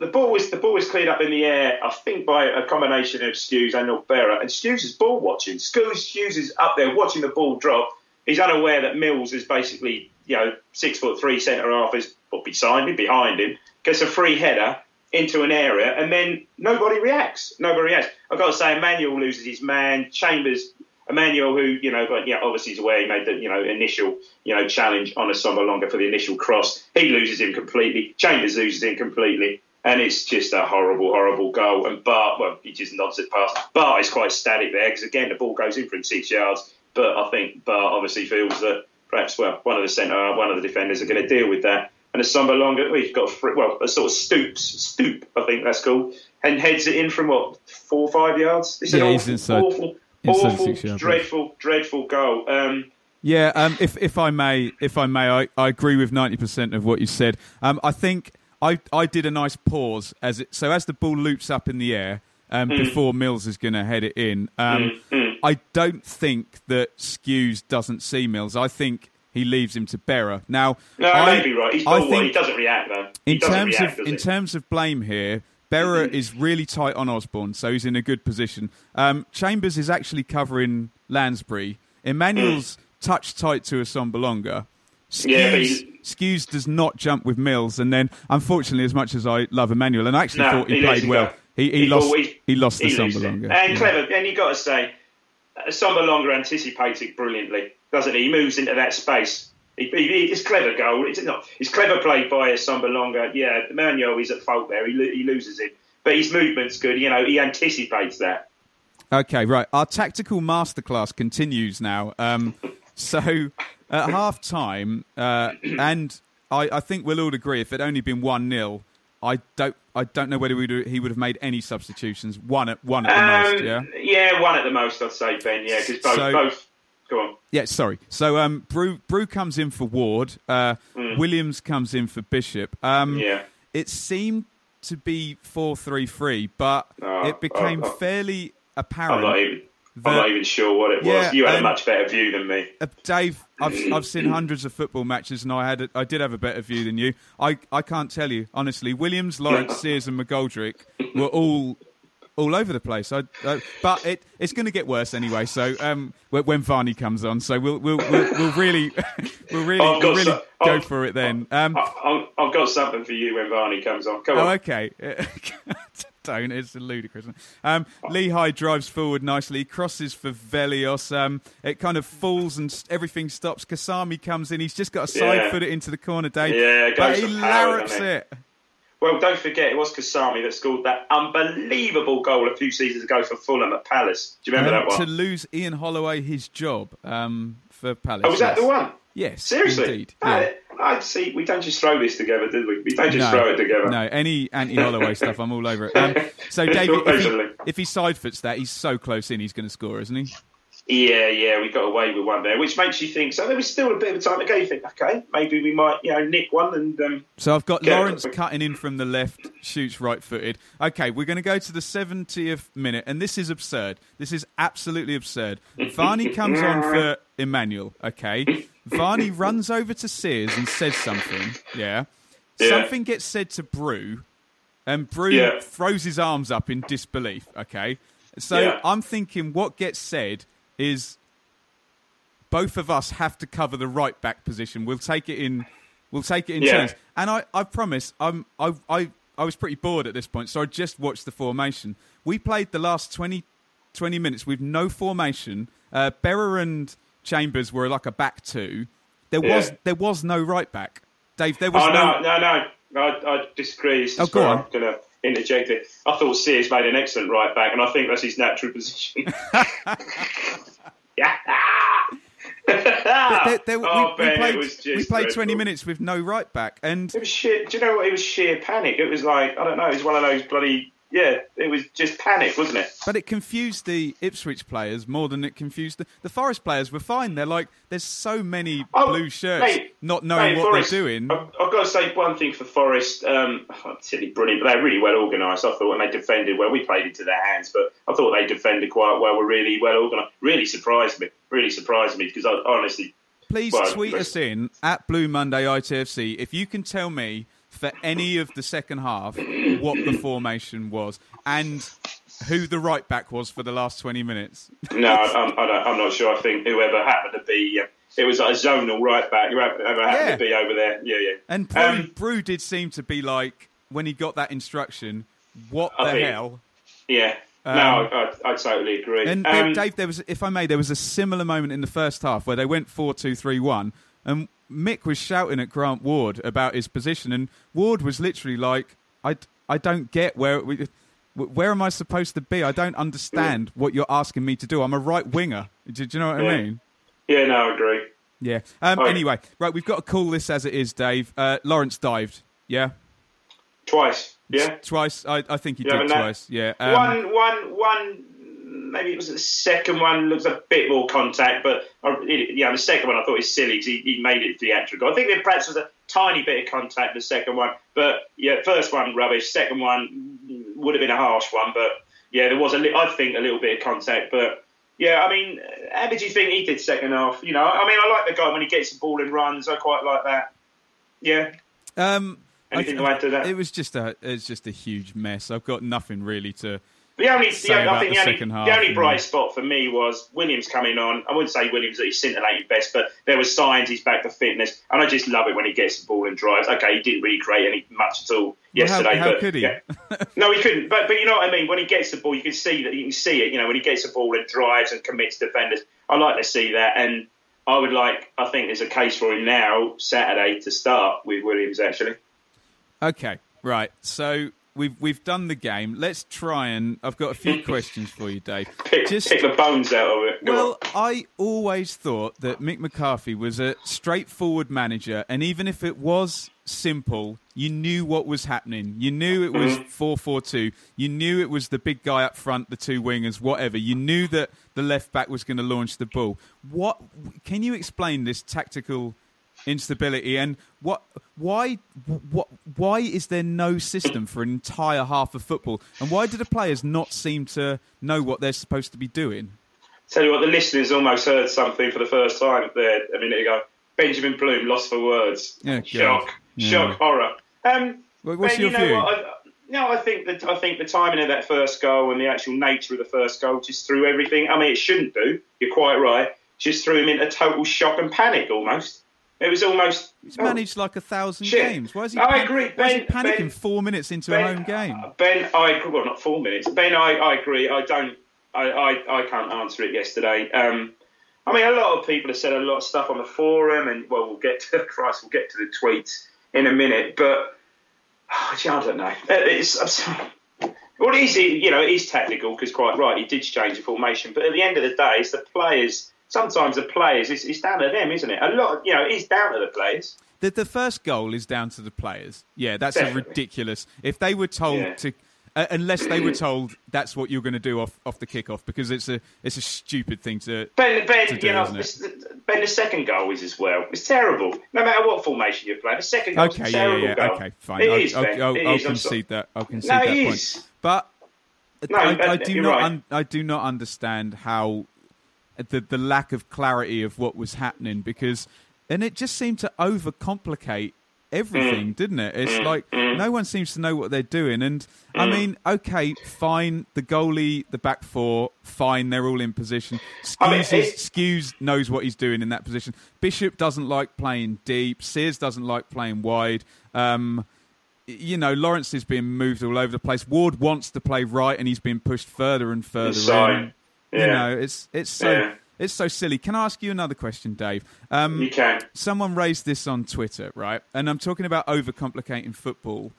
the ball was the ball was cleared up in the air, I think by a combination of Skuse and Albera. And Skuse is ball watching. Skuse is up there watching the ball drop. He's unaware that Mills is basically, you know, six foot three centre half is beside him, behind him, gets a free header into an area, and then nobody reacts. Nobody reacts. I've got to say, Emmanuel loses his man. Chambers, Emmanuel, who you know, but yeah, obviously is aware he made the you know initial you know challenge on Assombalonga for the initial cross. He loses him completely. Chambers loses him completely. And it's just a horrible, horrible goal. And Bart, well, he just nods it past. Bart is quite static there because, again, the ball goes in from six yards. But I think Bart obviously feels that perhaps, well, one of the centre, one of the defenders are going to deal with that. And Assombalonga, well, he's got a, well, a sort of stoops, stoop, I think that's called, and heads it in from, what, four or five yards? It's an Yeah, he's awful, inside- awful, inside awful, dreadful, dreadful goal. Um, Yeah, um, if if I may, if I may, I, I agree with ninety percent of what you said. Um, I think I I did a nice pause as it so as the ball loops up in the air um, Hmm. before Mills is going to head it in. Um, I don't think that Skuse doesn't see Mills. I think he leaves him to Berra. Now, no, I, maybe right. He's I think he doesn't react, though. He in terms react, of in terms of blame here, Berra is really tight on Osborne, so he's in a good position. Um, Chambers is actually covering Lansbury. Emmanuel's touch tight to Assombalonga. Yeah, Skuse, he- Skuse does not jump with Mills, and then unfortunately, as much as I love Emmanuel, and I actually No, thought he, he played well, he, he, lost always- he lost the it. Assombalonga. And Yeah. clever, and you got to say, uh, Sombalonga anticipates it brilliantly, doesn't he? He moves into that space. It's clever goal. It's not. It's clever play by Sombalonga. Yeah, Manuel is at fault there. He, he loses it, but his movement's good. You know, he anticipates that. Okay, right. Our tactical masterclass continues now. Um, so at half time, uh, and I, I think we'll all agree if it only been one 0 I don't I don't know whether we'd, he would have made any substitutions. One at one at the most. Um, Yeah. one at the most, I'd say, Ben. Yeah, because both, So- both. Go on. Yeah, sorry. So um, Bru Bru comes in for Ward. Uh, Williams comes in for Bishop. Um. Yeah. It seemed to be four three three, but Oh, it became oh, oh. fairly I'm apparent. not even. I'm not even sure what it was. Yeah, you had a much better view than me. Uh, Dave, I've I've seen hundreds of football matches, and I had a, I did have a better view than you. I, I can't tell you honestly. Williams, Lawrence, Sears, and McGoldrick were all all over the place. I, uh, but it it's going to get worse anyway. So um, when, when Varney comes on, so we'll we'll we'll, we'll really we'll really we'll really some- go for it then. Um, I, I've got something for you when Varney comes on. Come Oh, on. okay. Don't. It's ludicrous. Um, Lichaj drives forward nicely, crosses for Vellios. Um, it kind of falls and everything stops. Kasami comes in. He's just got to side Yeah. foot it into the corner, Dave. Yeah, but he larrups it. Well, don't forget, it was Kasami that scored that unbelievable goal a few seasons ago for Fulham at Palace. Do you remember Um, that one? to lose Ian Holloway his job um, for Palace. Oh, was that yes. the one? Yes, Seriously? indeed. Yeah. I see. We don't just throw this together, did we? We don't just no, throw it together. No, any anti Holloway stuff, I'm all over it. Um, so, David, if he, if he side foots that, he's so close in, he's going to score, isn't he? Yeah, yeah, we got away with one there, which makes you think. So there was still a bit of time to go. You think, okay, maybe we might, you know, nick one and. Um, so I've got Lawrence cutting in from the left, shoots right-footed. Okay, we're going to go to the 70th minute, and this is absurd. This is absolutely absurd. Varney comes on for Emmanuel. Okay, Varney runs over to Sears and says something. Yeah, Yeah. something gets said to Bru, and Bru Yeah. throws his arms up in disbelief. Okay, so Yeah. I'm thinking what gets said is both of us have to cover the right back position. We'll take it in. We'll take it in Yeah. turns. And I, I promise, I'm, I, I, I was pretty bored at this point, so I just watched the formation. We played the last 20, 20 minutes with no formation. Uh, Berra and Chambers were like a back two. There was, there was no right back. Dave, there was Oh no. no, no, no! I, I disagree. This Oh, go on. I'm going to interject it. I thought Sears made an excellent right back, and I think that's his natural position. yeah. There- there- we, oh, we Ben, played, was just we played 20 minutes with no right back, and It was sheer. Do you know what? It was sheer panic. It was like I don't know. It was one of those bloody. Yeah, it was just panic, wasn't it? But it confused the Ipswich players more than it confused the, the Forest players. Were fine. They're like, there's so many Oh, blue shirts mate, not knowing mate, what Forest- they're doing. I've, I've got to say one thing for Forest. Um, oh, silly, brilliant, but they're really well organised. I thought when they defended well, we played into their hands, but I thought they defended quite well. Were really well organised. Really surprised me. Really surprised me because I honestly. Please well, tweet us in at Blue Monday ITFC if you can tell me for any of the second half what the formation was and who the right back was for the last 20 minutes. No, I'm, I don't, I'm not sure. I think whoever happened to be. Uh, it was like a zonal right back. Whoever happened Yeah. to be over there. Yeah, yeah. And Bru, Um, Bru did seem to be like, when he got that instruction, what I the think- hell? Yeah. Um, no, I, I, I totally agree. And Um, Dave, there was, if I may, there was a similar moment in the first half where they went 4 2 3 1, and Mick was shouting at Grant Ward about his position, and Ward was literally like, I, I don't get where. We, where am I supposed to be? I don't understand what you're asking me to do. I'm a right winger. Do, do you know what I mean? yeah, no, I agree. Yeah. Um, Right. Anyway, right, we've got to call this as it is, Dave. Uh, Lawrence dived. Yeah? Twice. Yeah. Twice. I, I think he Yeah, did that- twice. Yeah. Um, one, one, one. Maybe it was the second one. Looks a bit more contact, but I, yeah, the second one I thought was silly. 'cause He, he made it theatrical. I think there perhaps was a tiny bit of contact. The second one, but yeah, first one rubbish. Second one would have been a harsh one, but yeah, there was a li- I think a little bit of contact, but. Yeah, I mean, how did you think he did second half? You know, I mean, I like the guy when he gets the ball and runs. I quite like that. Yeah. um, I Anything th- to add to that? It was just a, it's just a huge mess. I've got nothing really to. The only, the, only- I think the the only, second the only bright know. spot for me was Williams coming on. I wouldn't say Williams that he's scintillating best, but there was signs he's back to fitness, and I just love it when he gets the ball and drives. Okay, he didn't really create any much at all Well, how- yesterday, how but could he? yeah. no, he couldn't. But but you know what I mean. When he gets the ball, you can see that you can see it. You know, when he gets the ball and drives and commits defenders, I like to see that, and I would like. I think there's a case for him now Saturday to start with Williams actually. Okay, right. So we've we've done the game. Let's try and. I've got a few questions for you, Dave. Pick, Just pick the bones out of it. Go on. Well, I always thought that Mick McCarthy was a straightforward manager, and even if it was simple, you knew what was happening. You knew it was Mm-hmm. 4 4 2. You knew it was the big guy up front, the two wingers, whatever. You knew that the left back was going to launch the ball. What Can you explain this tactical instability and what why what why is there no system for an entire half of football and why do the players not seem to know what they're supposed to be doing Tell you what, the listeners almost heard something for the first time there a minute ago. Benjamin Bloom, lost for words. Yeah, shock, Yeah. shock, horror. Um, Well, what's ben, your you know view? What? I, no, I think that I think the timing of that first goal and the actual nature of the first goal just threw everything. I mean, it shouldn't do. You're quite right. Just threw him into total shock and panic almost. It was almost. He's oh, managed like a thousand shit. games. Why is he? I pan- agree, is he Ben- panicking Ben- four minutes into Ben, a home game? uh, Ben, I agree. Well, not four minutes. Ben, I, I agree. I don't. I, I, I can't answer it yesterday. Um, I mean, a lot of people have said a lot of stuff on the forum, and well, we'll get to Christ, we'll get to the tweets in a minute. But oh, gee, I don't know. Uh, It's well, it is. You know, it is tactical because quite right, he did change the formation. But at the end of the day, it's the players. Sometimes the players. It's, it's down to them, isn't it? A lot. You know, it is down to the players. the, the first goal is down to the players. Yeah, that's a ridiculous. If they were told Yeah. to, uh, unless they were told that's what you're going to do off, off the kickoff, because it's a it's a stupid thing to. Ben, ben to do, you know, it? Ben, the second goal is as well. It's terrible. No matter what formation you play, the second goal Okay, is yeah, yeah, yeah. goal. Okay, fine. It I'll, is, I'll. I'll, It I'll is, concede that. I'll concede No, that it point. is. But No, I, I do not. Un, I do not understand how the the lack of clarity of what was happening because, and it just seemed to overcomplicate everything, Mm. didn't it? It's like no one seems to know what they're doing, and Mm. I mean, okay, fine. The goalie, the back four, fine. They're all in position. I mean, Skuse, it- is, Skuse knows what he's doing in that position. Bishop doesn't like playing deep. Sears doesn't like playing wide. Um, you know, Lawrence is being moved all over the place. Ward wants to play right, and he's being pushed further and further Inside. in. You Yeah. know, it's it's so it's so silly. Can I ask you another question, Dave? Um, You can. someone raised this on Twitter, right? And I'm talking about overcomplicating football.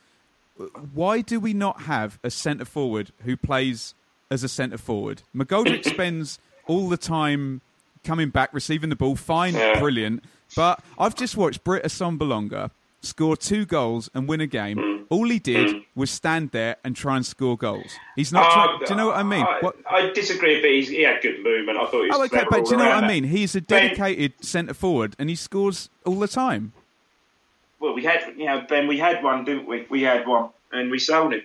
Why do we not have a centre forward who plays as a centre forward? McGoldrick spends all the time coming back, receiving the ball, fine, Yeah. brilliant. But I've just watched Britt Assombalonga score two goals and win a game. Mm. All he did was stand there and try and score goals. He's not. Uh, trying, do you know what I mean? I, What- I disagree, but he had good movement. I thought he was Oh, okay, but do you know what I mean? He's a Ben- dedicated centre forward, and he scores all the time. Well, we had, you know, Ben, we had one, didn't we? We had one, and we sold him.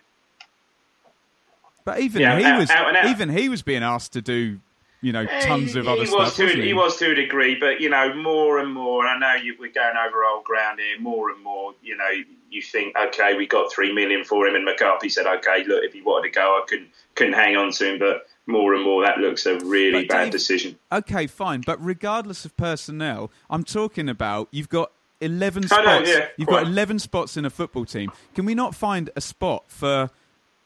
But even Yeah, he out- was out out. even he was being asked to do, you know, tons of he, other he stuff. Was to, he? he? was to a degree, but you know, more and more. And I know you, we're going over old ground here. More and more, you know, you think, okay, we got three million for him, and McCarthy said, okay, look, if he wanted to go, I couldn't couldn't hang on to him. But more and more, that looks a really But bad Dave- decision. Okay, fine, but regardless of personnel, I'm talking about you've got eleven spots. know, yeah, you've quite. got eleven spots in a football team. Can we not find a spot for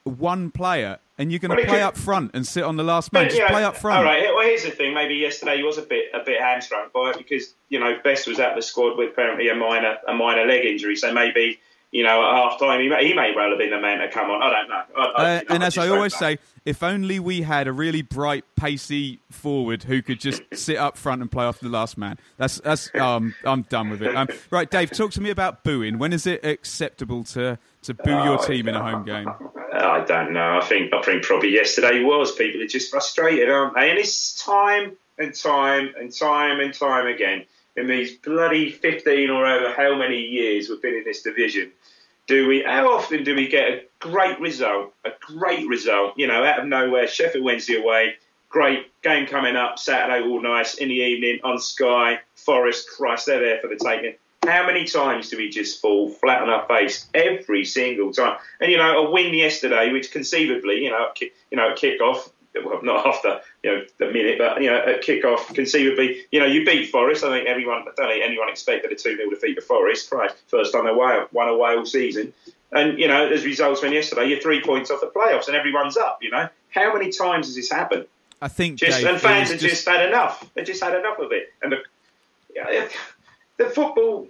one player? And you're going to it play could- up front and sit on the last man. Just know, play up front. All right. Well, here's the thing. Maybe yesterday he was a bit a bit hamstrung by it because you know Best was out of the squad with apparently a minor a minor leg injury. So maybe you know at half time he may, he may well have been the man to come on. I don't know. I, I, Uh, you know, and as I always say, if only we had a really bright, pacey forward who could just sit up front and play off the last man. That's that's. Um, I'm done with it. Um, right, Dave, talk to me about booing. When is it acceptable to to boo your Oh, team in a home game? I don't know. I think I think probably yesterday was. People are just frustrated, aren't they? And it's time and time and time and time again in these bloody fifteen or over how many years we've been in this division. Do we? How often do we get a great result? A great result, you know, out of nowhere. Sheffield Wednesday away. Great game coming up Saturday, all nice in the evening on Sky. Forest, Christ, they're there for the taking. How many times do we just fall flat on our face every single time? And you know, a win yesterday, which conceivably, you know, at you know, at kick-off, well, not after you know the minute, but you know, at kick-off, conceivably, you know, you beat Forest. I think everyone, I don't think anyone expected a two 0 defeat to Forest. Christ, first time they won won away all season. And you know, as results from yesterday, you're three points off the playoffs, and everyone's up. You know, how many times has this happened? I think Just Dave, and fans have just, had enough. They just had enough of it. And the yeah, the football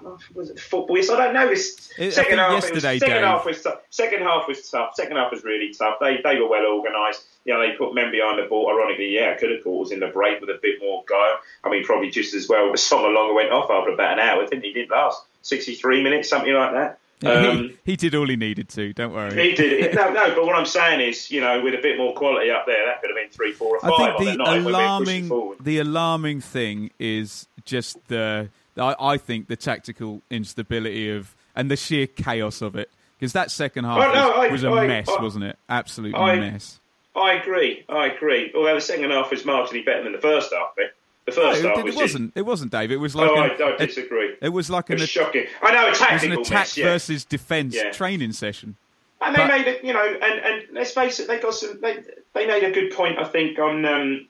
was it football? Yes, I don't know. This second half, yesterday, was, second half was tough. Second half was tough. Second half was really tough. They they were well organised. You know, they put men behind the ball. Ironically, yeah, could have caught us in the break with a bit more guile. I mean, probably just as well. But Assombalonga went off after about an hour, didn't he? Didn't last sixty three minutes, something like that. Um, he, he did all he needed to. Don't worry. he did. No, no, but what I'm saying is, you know, with a bit more quality up there, that could have been three, four, or five. I think the the night when we're pushing alarming the alarming thing is just the I, I think the tactical instability of and the sheer chaos of it because that second half Oh, no, was, I- was a I- mess, wasn't it? Absolute mess. I agree. I agree. Although the second half was marginally better than the first half. Eh? The first No, half it, was it wasn't. It wasn't, Dave. It was like oh, an, I, I it, disagree. it was like It an, was it shocking. I know a was an attack yeah. versus defence Yeah. training session. And they But- made it, you know, and, and let's face it, they got some. They, they made a good point, I think, on um,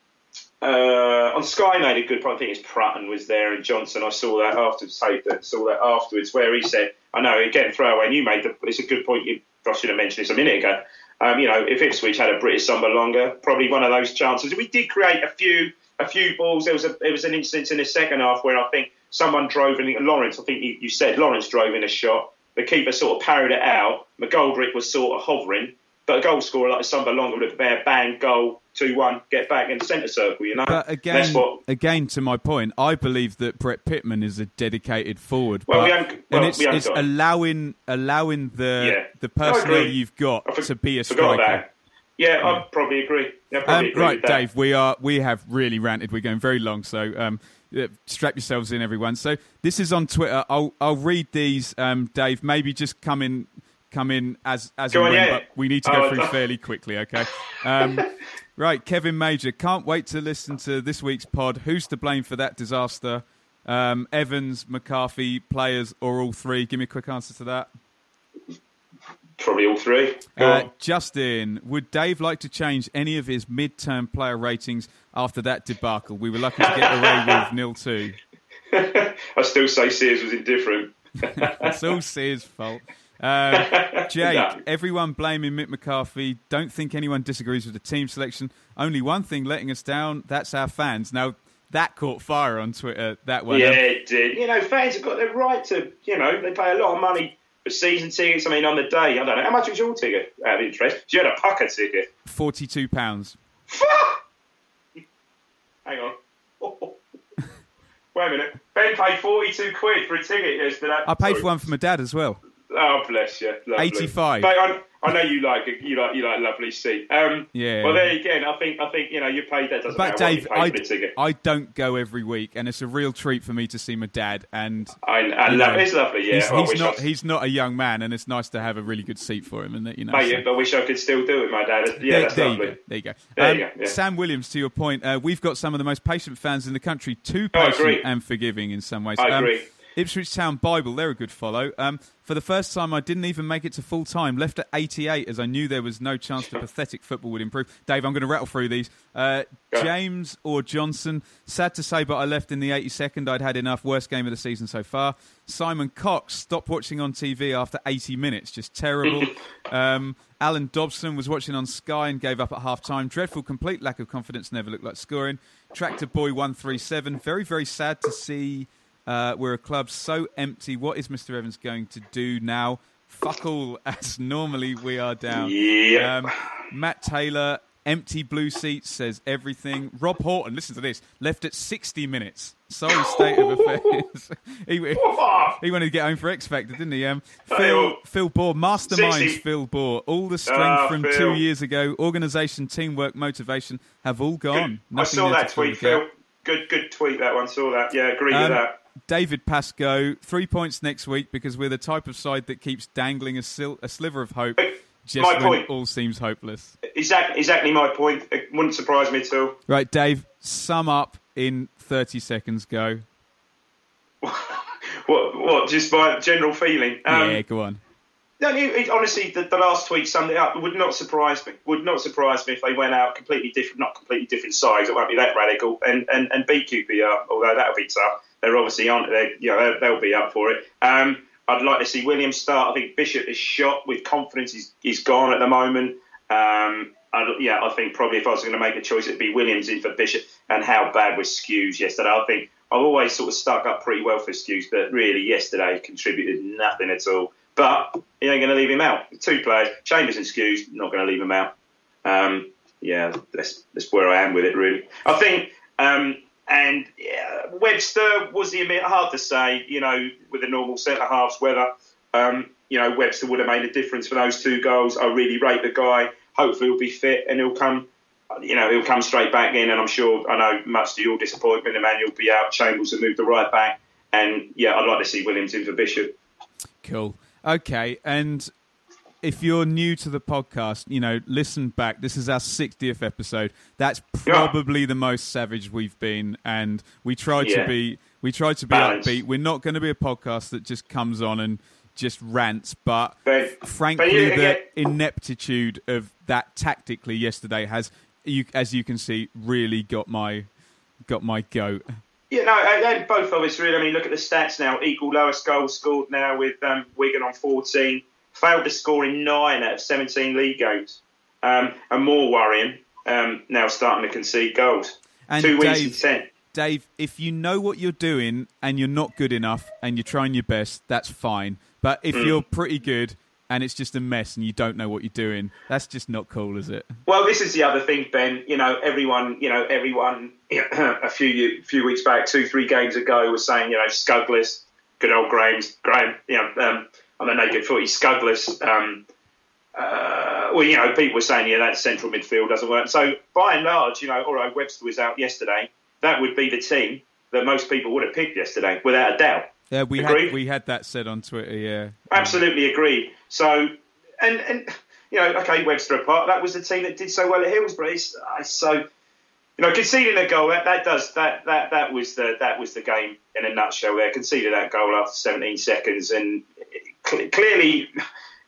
uh, on Sky. Made a good point. I think it's Prutton was there and Johnson. I saw that afterwards. Taped that. Saw that afterwards, where he said, "I know again throwaway." And you made the. It's a good point. You, I should have mentioned this a minute ago. Um, you know, if Ipswich had a Britt Assombalonga, probably one of those chances. We did create a few a few balls. There was a there was an instance in the second half where I think someone drove in. Lawrence, I think you, you said Lawrence drove in a shot. The keeper sort of parried it out. McGoldrick was sort of hovering. But a goal scorer like Assombalonga would have bang, goal, 2 1, get back in the centre circle, you know? But again, what, again, to my point, I believe that Brett Pitman is a dedicated forward. Well, but, we haven't- well, and it's, we it's got allowing allowing the Yeah. the personnel you've got for- to be a striker. Yeah, I probably agree. Yeah, I Um, probably agree right. Dave, we are we have really ranted. We're going very long, so um, strap yourselves in, everyone. So this is on Twitter. I'll I'll read these, um, Dave. Maybe just come in come in as as Go and on, when, yeah. but we need to go Oh, through fairly quickly. Okay. Um, right, Kevin Major. Can't wait to listen to this week's pod. Who's to blame for that disaster? Um, Evans, McCarthy, players, or all three? Give me a quick answer to that. Probably all three. Uh. Justin, would Dave like to change any of his mid-term player ratings after that debacle? We were lucky to get away with nil two. I still say Sears was indifferent. It's all Sears' fault. Um, Jake, No. everyone blaming Mick McCarthy. Don't think anyone disagrees with the team selection. Only one thing letting us down. That's our fans. Now that caught fire on Twitter. That one. yeah, it did. You know, fans have got their right to, you know, they pay a lot of money for season tickets. I mean, on the day, I don't know. How much was your ticket out of interest? You had a pucker ticket. Forty-two pounds. Hang on. Wait a minute. Ben paid 42 quid for a ticket yesterday. I paid for one for my dad as well. Oh, bless you. Lovely. 85. Mate, I, I know you like you like you like lovely seat. Um, Yeah. Well, there again, I think I think you know you paid that doesn't But matter Dave, you I. I don't go every week, and it's a real treat for me to see my dad. And I, I love know, it's lovely. Yeah, he's, he's not he's not a young man, and it's nice to have a really good seat for him. And that you know, Mate, so- yeah, but I wish I could still do it, my dad. Yeah, there, that's there you lovely. go. There you go. There Um, you go, yeah. Sam Williams, to your point, uh, we've got some of the most patient fans in the country. Too Oh, patient agree. and forgiving in some ways. I Um, agree. Ipswich Town Bible, they're a good follow. Um, for the first time, I didn't even make it to full time. Left at 88 as I knew there was no chance the pathetic football would improve. Dave, I'm going to rattle through these. Uh, James or Johnson, sad to say, but I left in the 82nd. I'd had enough. Worst game of the season so far. Simon Cox stopped watching on TV after 80 minutes. Just terrible. um, Alan Dobson was watching on Sky and gave up at half time. Dreadful, complete lack of confidence. Never looked like scoring. Tractor Boy 137. Very, very sad to see. Uh, we're a club so empty. What is Mr. Evans going to do now? Fuck all, as normally we are down. Yeah. Um, Matt Taylor, empty blue seats, says everything. Rob Horton, listen to this, left at 60 minutes. Sorry state of affairs. he, he wanted to get home for X Factor, didn't he? Um, Phil, Phil. Phil Bohr, masterminds 60. Phil Bohr. All the strength Ah, from Phil. two years ago, organisation, teamwork, motivation have all gone. I saw that tweet. Phil. Good, good tweet that one. Saw that. Yeah, agree Um, with that. David Pascoe, three points next week because we're the type of side that keeps dangling a, sil- a sliver of hope just My when point. all seems hopeless. Exactly, exactly my point. It wouldn't surprise me at all. Right, Dave, sum up in 30 seconds. Go. What, what? Just my general feeling. Um, yeah, go on. No, it, honestly, the, the last tweet summed it up. It would not surprise me. Would not surprise me if they went out completely different, not completely different sides. It won't be that radical, and and, and beat QPR. Although that'll be tough. They're obviously on. They, you know, they'll, be up for it. Um, I'd like to see Williams start. I think Bishop is shot with confidence. He's, he's gone at the moment. Um, I, yeah, I think probably if I was going to make a choice, it'd be Williams in for Bishop. And how bad was Skuse yesterday? I think I've always sort of stuck up pretty well for Skuse, but really yesterday contributed nothing at all. But he ain't going to leave him out. Two players, Chambers and Skuse, not going to leave him out. Um, yeah, that's, that's where I am with it, really. I think, um, and yeah, Webster was the hard to say, you know, with the normal centre halves weather. Um, you know, Webster would have made a difference for those two goals. I really rate the guy. Hopefully, he'll be fit and he'll come. You know, he'll come straight back in, and I'm sure. I know, much to your disappointment, Emmanuel will be out. Chambers will move the right back, and yeah, I'd like to see Williams in for Bishop. Cool. Okay, and if you're new to the podcast, you know, listen back. This is our 60th episode. That's probably the most savage we've been, and we try to Yeah. be we try to be Balance. upbeat. We're not going to be a podcast that just comes on and just rants, but But- frankly, but the ineptitude of that tactically yesterday has, you, as you can see, really got my got my goat. Yeah, no, and and both of us really. I mean, look at the stats now. Equal lowest goals scored now with um, Wigan on 14. Failed to score in nine out of 17 league games. Um, and more worrying, um, now starting to concede goals. And Two weeks Dave- in 10. Dave, if you know what you're doing and you're not good enough and you're trying your best, that's fine. But if you're pretty good, and it's just a mess and you don't know what you're doing. That's just not cool, is it? Well, this is the other thing, Ben. You know, everyone, you know, everyone a few few weeks back, two, three games ago, was saying, you know, Scuggless, good old Graham's, Graham, you know, um, on the naked footy, Scuggless. Um, uh, well, you know, people were saying, yeah, that central midfield doesn't work. So, by and large, you know, all right, Webster was out yesterday. That would be the team that most people would have picked yesterday, without a doubt. Yeah, we Agreed? had we had that said on Twitter. Yeah, Absolutely agreed. So, and and you know, okay, Webster apart, that was the team that did so well at Hillsborough. It's, so, you know, conceding a goal that, that does that that that was the that was the game in a nutshell. There, conceded that goal after 17 seconds, and cl- clearly.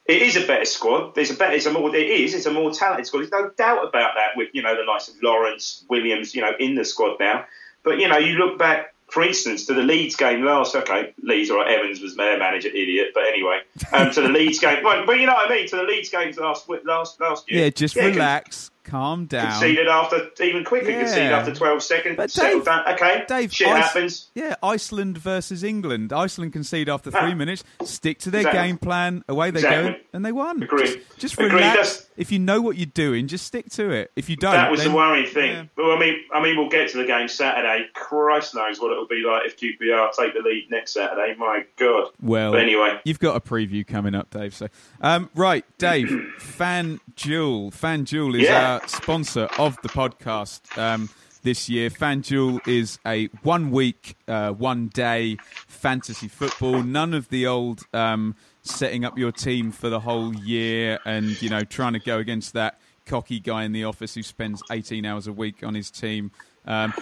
It is a better squad. There's a better. It's a more. It is. It's a more talented squad. There's no doubt about that. With you know the likes of Lawrence, Williams, you know in the squad now. But you know you look back, for instance, to the Leeds game last. Okay, Leeds or Evans was their manager, idiot. But anyway, um, to the Leeds game. Well, but you know what I mean. To the Leeds games last last last year. yeah. Just con- relax, calm down. Conceded after even quicker. Yeah. Conceded after 12 seconds. But Dave- down. Okay, Dave, shit Ice- happens. Yeah, Iceland versus England. Iceland concede after Ah. three minutes. Stick to their Exactly. game plan. Away they go, and they won. Agreed. Just, just Agreed. relax. That's- If you know what you're doing, just stick to it. If you don't, That was then, the worrying thing. yeah. Well, I mean, I mean, we'll get to the game Saturday. Christ knows what it'll be like if QPR take the lead next Saturday. My God. Well, But anyway. you've got a preview coming up, Dave. So, um, right, Dave, FanDuel. FanDuel is Yeah. Our sponsor of the podcast um, this year. FanDuel is a one-week, uh, one-day fantasy football. None of the old um, setting up your team for the whole year and you know trying to go against that cocky guy in the office who spends 18 hours a week on his team. Um,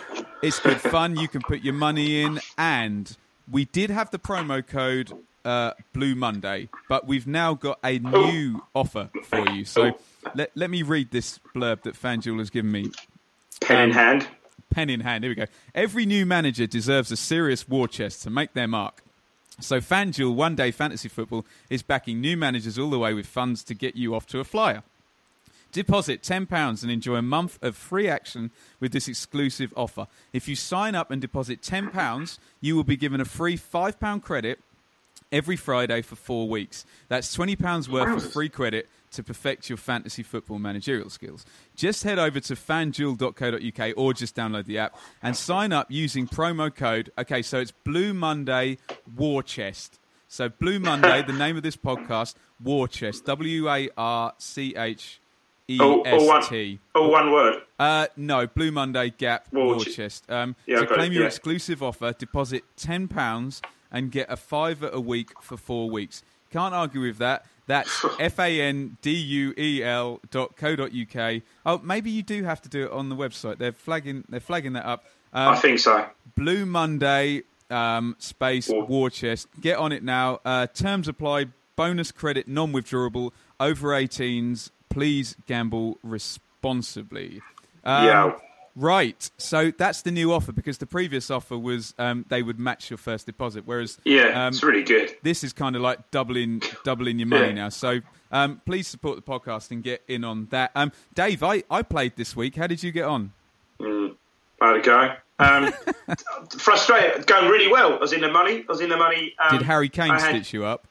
it's good fun. You can put your money in, and we did have the promo code uh, Blue Monday, but we've now got a new offer for you. So let, let me read this blurb that FanDuel has given me. Pen in Um, hand. Pen in hand. Here we go. Every new manager deserves a serious war chest to make their mark. So FanDuel One Day Fantasy Football is backing new managers all the way with funds to get you off to a flyer. Deposit £10 and enjoy a month of free action with this exclusive offer. If you sign up and deposit £10, you will be given a free £5 credit every Friday for four weeks. That's £20 worth of free credit to perfect your fantasy football managerial skills. Just head over to fanduel.co.uk or just download the app and sign up using promo code. Okay, so it's Blue Monday War Chest. So Blue Monday, the name of this podcast, War Chest. W A R C H E All, all, one, S T. all one word. Uh, no, Blue Monday Gap War War Chest. Um, Yeah, to claim your yeah. exclusive offer, deposit ten pounds and get a fiver a week for four weeks. Can't argue with that. That's f a n d u e l dot co dot uk. Oh, maybe you do have to do it on the website. They're flagging. They're flagging that up. Um, I think so. Blue Monday um, space War- War Chest. Get on it now. Uh, terms apply. Bonus credit non withdrawable. Over 18s. Please gamble responsibly. Um, Yeah. Right. So that's the new offer because the previous offer was um, they would match your first deposit, whereas Yeah, um, it's really good. this is kind of like doubling doubling your money Yeah. now. So um, please support the podcast and get in on that. Um, Dave, I, I played this week. How did you get on? How'd it go? Um, frustrated. Going really well. I was in the money. I was in the money. Um, Did Harry Kane had- stitch you up?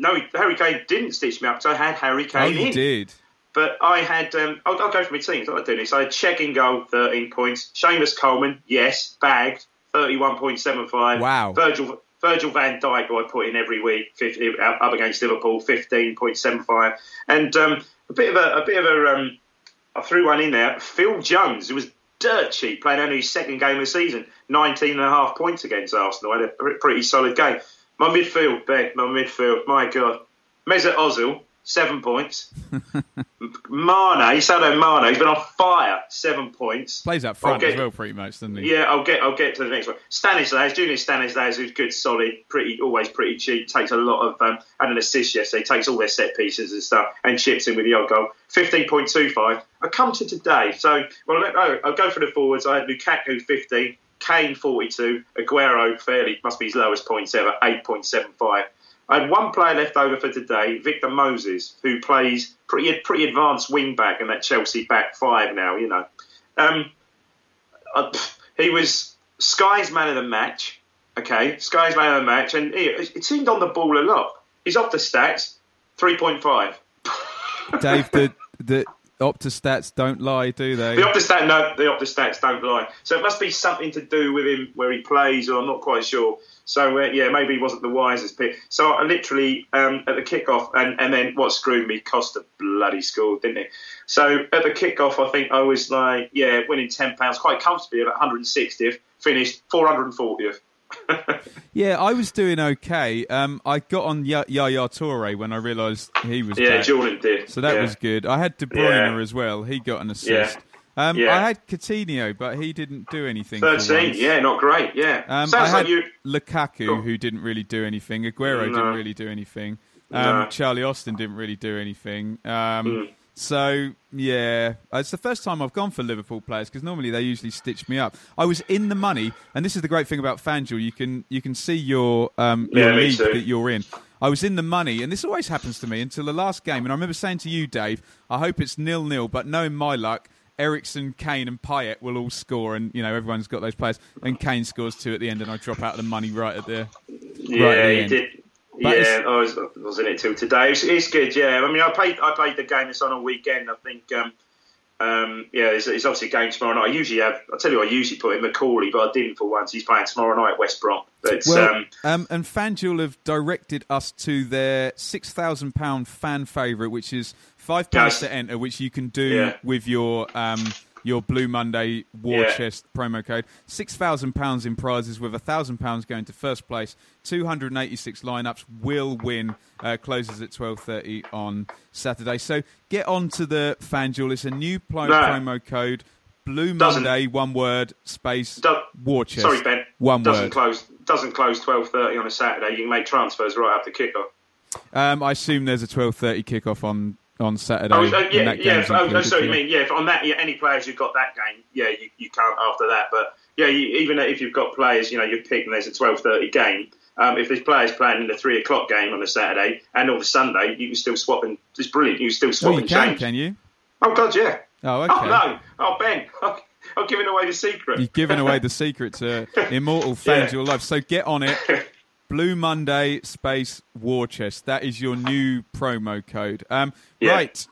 No, Harry Kane didn't stitch me up. So I had Harry Kane Oh, you in. did. But I had, um, I'll, I'll go for my teams. I like doing this. I had Cech in goal, 13 points. Seamus Coleman, yes, bagged, 31.75. Wow. Virgil Virgil van Dijk, who I put in every week, 50, up against Liverpool, 15.75. And um, a bit of a, a bit of a, um, I threw one in there. Phil Jones, who was dirt cheap, playing only his second game of the season, 19 and a half points against Arsenal. Had a pretty solid game. My midfield, my midfield, my God. Mesut Ozil, seven points. Mane, Sadio Mane, he's been on fire, seven points. Plays up front Okay. as well, pretty much, doesn't he? Yeah, I'll get I'll get to the next one. Stanislas, Junior Stanislas, who's good, solid, pretty, always pretty cheap. Takes a lot of um, had an assist yesterday. Takes all their set pieces and stuff and chips in with the odd goal. Fifteen point two five. I come to today, so well, let- oh, I'll go for the forwards. I had Lukaku fifteen, Kane forty two, Aguero fairly must be his lowest points ever, eight point seven five. I had one player left over for today, Victor Moses, who plays pretty pretty advanced wing back in that Chelsea back five now. You know. Um, pff, he was Sky's man of the match. Okay, Sky's man of the match, and he, it seemed on the ball a lot. He's off the stats. Three point five. Dave, the the Opta stats don't lie, do they? The Opta no, the Opta stats don't lie. So it must be something to do with him where he plays, or I'm not quite sure. So uh, yeah, maybe he wasn't the wisest pick. So I literally um, at the kickoff, and, and then what screwed me, Costa bloody scored, didn't it? So at the kickoff, I think I was like, yeah, winning ten pounds quite comfortably at 160th, finished 440th. yeah, I was doing okay. Um, I got on Yaya Toure when I realised he was. Yeah, back. Jordan did. So that yeah. was good. I had De Bruyne yeah. as well. He got an assist. Yeah. Um, yeah. I had Coutinho, but he didn't do anything. Thirteen, yeah, not great. Yeah, um, sounds I had like you. Lukaku, who didn't really do anything. Aguero no. didn't really do anything. Um, no. Charlie Austin didn't really do anything. Um, mm. So yeah, it's the first time I've gone for Liverpool players because normally they usually stitch me up. I was in the money, and this is the great thing about FanDuel. You can you can see your um, your yeah, league that you're in. I was in the money, and this always happens to me until the last game. And I remember saying to you, Dave, I hope it's nil nil, but knowing my luck, Eriksen, Kane, and Payet will all score, and you know everyone's got those players. And Kane scores two at the end, and I drop out of the money right at the yeah, right at the he end. did. But yeah, I was, was in it till today. It's, it's, good. Yeah, I mean, I played I played the game that's on a weekend. I think. Um, um, yeah, it's, it's, obviously a game tomorrow night. I usually have. I tell you, I usually put in McAuley, but I didn't for once. He's playing tomorrow night, at West Brom. But well, um, um, and FanDuel have directed us to their six thousand pound fan favourite, which is five pounds Yes. to enter, which you can do Yeah. with your um, your Blue Monday War Yeah. Chest promo code. Six thousand pounds in prizes, with a thousand pounds going to first place. Two hundred and eighty six lineups will win. Uh, closes at twelve thirty on Saturday. So get on to the FanDuel. It's a new pl- No. promo code. Blue Doesn't- Monday, one word, space, Do- War Chest. sorry, Ben. One doesn't word. close. Doesn't close twelve thirty on a Saturday. You can make transfers right after kickoff. Um, I assume there's a twelve thirty kickoff on on Saturday. Oh, uh, yeah, that yeah. Oh, oh, included, sorry, you mean yeah? if On that, yeah, any players you've got that game, yeah, you, you can't after that. But yeah, you, even if you've got players, you know, you pick and there's a twelve thirty game. Um, if there's players playing in the three o'clock game on a Saturday and on the Sunday, you can still swap and it's brilliant. You can still Oh, swap you and can, change. can you? Oh God, yeah. Oh, okay. Oh no, oh Ben, I'm giving away the secret. You've given away the secret to immortal fans your life. So get on it. Blue Monday space War Chest. That is your new promo code. Um, Yeah. Right.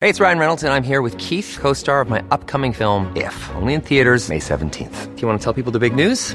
Hey, it's Ryan Reynolds, and I'm here with Keith, co star of my upcoming film, If, only in theaters, May 17th. Do you want to tell people the big news?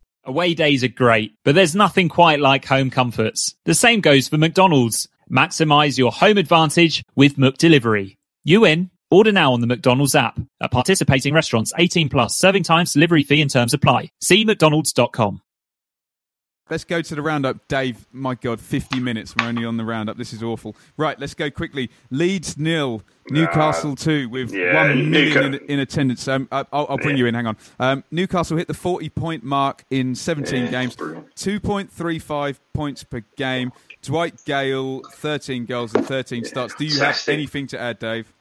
Away days are great, but there's nothing quite like home comforts. The same goes for McDonald's. Maximize your home advantage with McDelivery. You in? Order now on the McDonald's app. At participating restaurants, 18 plus, serving times, delivery fee and terms apply. See mcdonalds.com. Let's go to the roundup. Dave, my God, 50 minutes. We're only on the roundup. This is awful. Right, let's go quickly. Leeds nil, Newcastle two, with yeah, one million Newca- in, in attendance. Um, I- I'll, I'll bring Yeah. you in. Hang on. Um, Newcastle hit the 40 point mark in 17 Yeah, games, 2.35 points per game. Dwight Gayle, 13 goals and 13 starts. Do you have anything to add, Dave?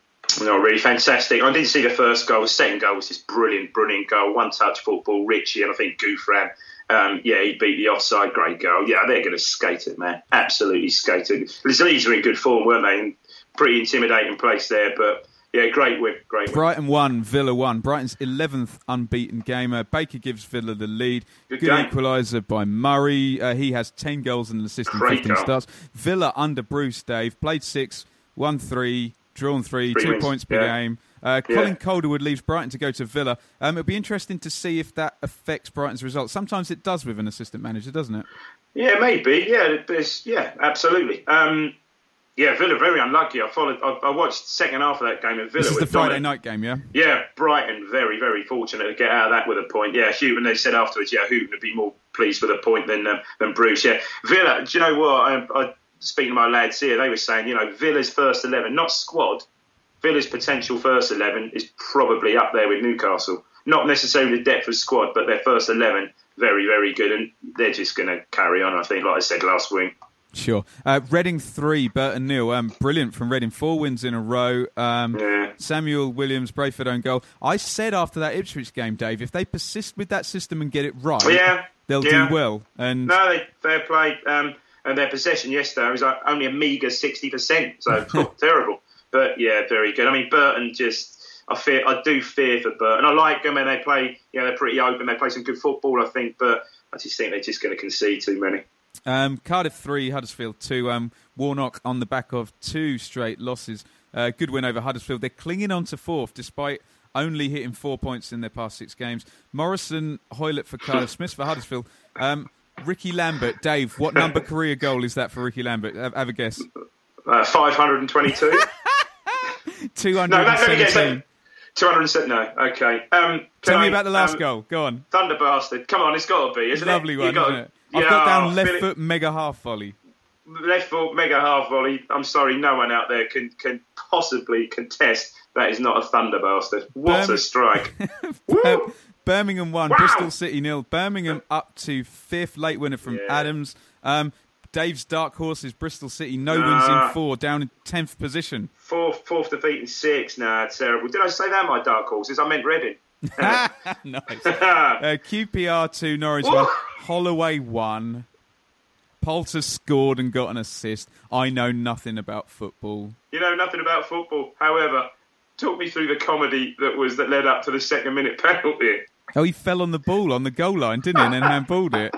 No, really fantastic. I didn't see the first goal. The second goal was this brilliant, brilliant goal. One touch football. Ritchie and I think Gouffran. Um, yeah, he beat the offside. Great goal. Yeah, they're going to skate it, man. Absolutely skate it. The Leeds were in good form, weren't they? And pretty intimidating place there. But Yeah, great win, great win. Brighton won, Villa won. Brighton's 11th unbeaten game. Uh, Baker gives Villa the lead. Good Good, equaliser by Murray. Uh, he has 10 goals and an assist in 15 goal. starts. Villa under Bruce, Dave, played six, won three, drawn three, Three two wins, points per yeah. game. Uh, Yeah. Colin Calderwood leaves Brighton to go to Villa. Um, it'll be interesting to see if that affects Brighton's results. Sometimes it does with an assistant manager, doesn't it? Yeah, maybe. Yeah, yeah, absolutely. Um, yeah, Villa very unlucky. I followed. I, I watched the second half of that game at Villa. This is the Friday Dominic- night game, yeah? Yeah, Brighton very, very fortunate to get out of that with a point. Yeah, Houghton, they said afterwards, yeah, Houghton would be more pleased with a point than um, than Bruce. Yeah, Villa, do you know what? I, I, speaking to my lads here, they were saying, you know, Villa's first 11, not squad, Villa's potential first 11 is probably up there with Newcastle. Not necessarily the depth of squad, but their first 11, very, very good. And they're just going to carry on, I think, like I said last week. Sure. Uh, Reading three, Burton nil. Um, brilliant from Reading. Four wins in a row. Um, Yeah. Samuel Williams, Brayford own goal. I said after that Ipswich game, Dave, if they persist with that system and get it right, Yeah, they'll yeah. do well. And No, they fair play. Um, and their possession yesterday was like only a meagre sixty percent, so terrible. But yeah, very good. I mean, Burton just. I fear. I do fear for Burton. I like them, and they play. You know, they're pretty open. They play some good football, I think. But I just think they're just going to concede too many. um, Cardiff three, Huddersfield two. Um, Warnock on the back of two straight losses. Uh, good win over Huddersfield. They're clinging on to fourth despite only hitting four points in their past six games. Morrison, Hoilett for Cardiff, Smith for Huddersfield. Um, Ricky Lambert, Dave, what number career goal is that for Ricky Lambert? Have, have a guess. Uh, Five hundred and twenty-two. Two no, hundred let, and let me guess. seventeen. Two hundred and seventeen. No, okay. Um, Tell me I, about the last um, goal. Go on. Thunder bastard. Come on, it's got to be, isn't Lovely it? one, You gotta- isn't it? I've Yeah, got down left foot mega half volley. left foot mega half volley. I'm sorry, no one out there can can possibly contest that is not a thunder bastard. What Birm- a strike! Bir-! Birmingham won, Wow. Bristol City nil. Birmingham up to fifth, late winner from Yeah. Adams. Um, Dave's dark horse is Bristol City. No Nah. wins in four, down in tenth position. Fourth fourth defeat in six. Nah, terrible. Did I say that? My dark horses. I meant Reading. nice. Uh, QPR two, Norwich one. Holloway one. Polter scored and got an assist. I know nothing about football. You know nothing about football. However, talk me through the comedy that was that led up to the second minute penalty. Oh, he fell on the ball on the goal line, didn't he? And then handballed it.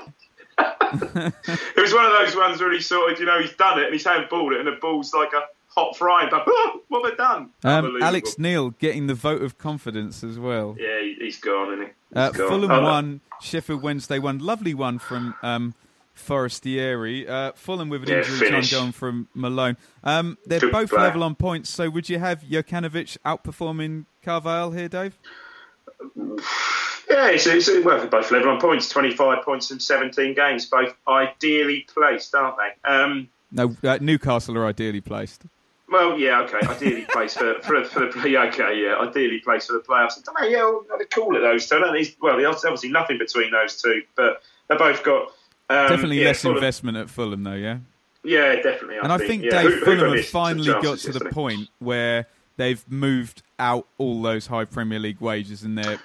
It was one of those ones where he sort of, you know, he's done it and he's handballed it, and the ball's like a hot frying pan. what have I done? Um, Alex Neil getting the vote of confidence as well. Yeah, he- he's gone, isn't he? He's Uh, gone. Fulham Oh, won, Sheffield Wednesday won. Lovely one from um, Forestieri. Uh, Fulham with an Yeah, injury time gone from Malone. Um, they're Good both play. level on points, so would you have Jokanovic outperforming Carvalhal here, Dave? Yeah, it's, it's well, they're both level on points, 25 points in 17 games, both ideally placed, aren't they? Um, No, uh, Newcastle are ideally placed. Well, yeah, okay, ideally placed for, for, for the yeah, okay, yeah, ideally placed for the playoffs. I don't know, yeah, well, they're cool at those two. Think, well, there's obviously nothing between those two, but they both got um, Definitely yeah, less Fulham- investment at Fulham, though, yeah? Yeah, definitely. and I think, yeah. Dave, Who- who Fulham got have finally got to the point where they've moved out all those high Premier League wages and they're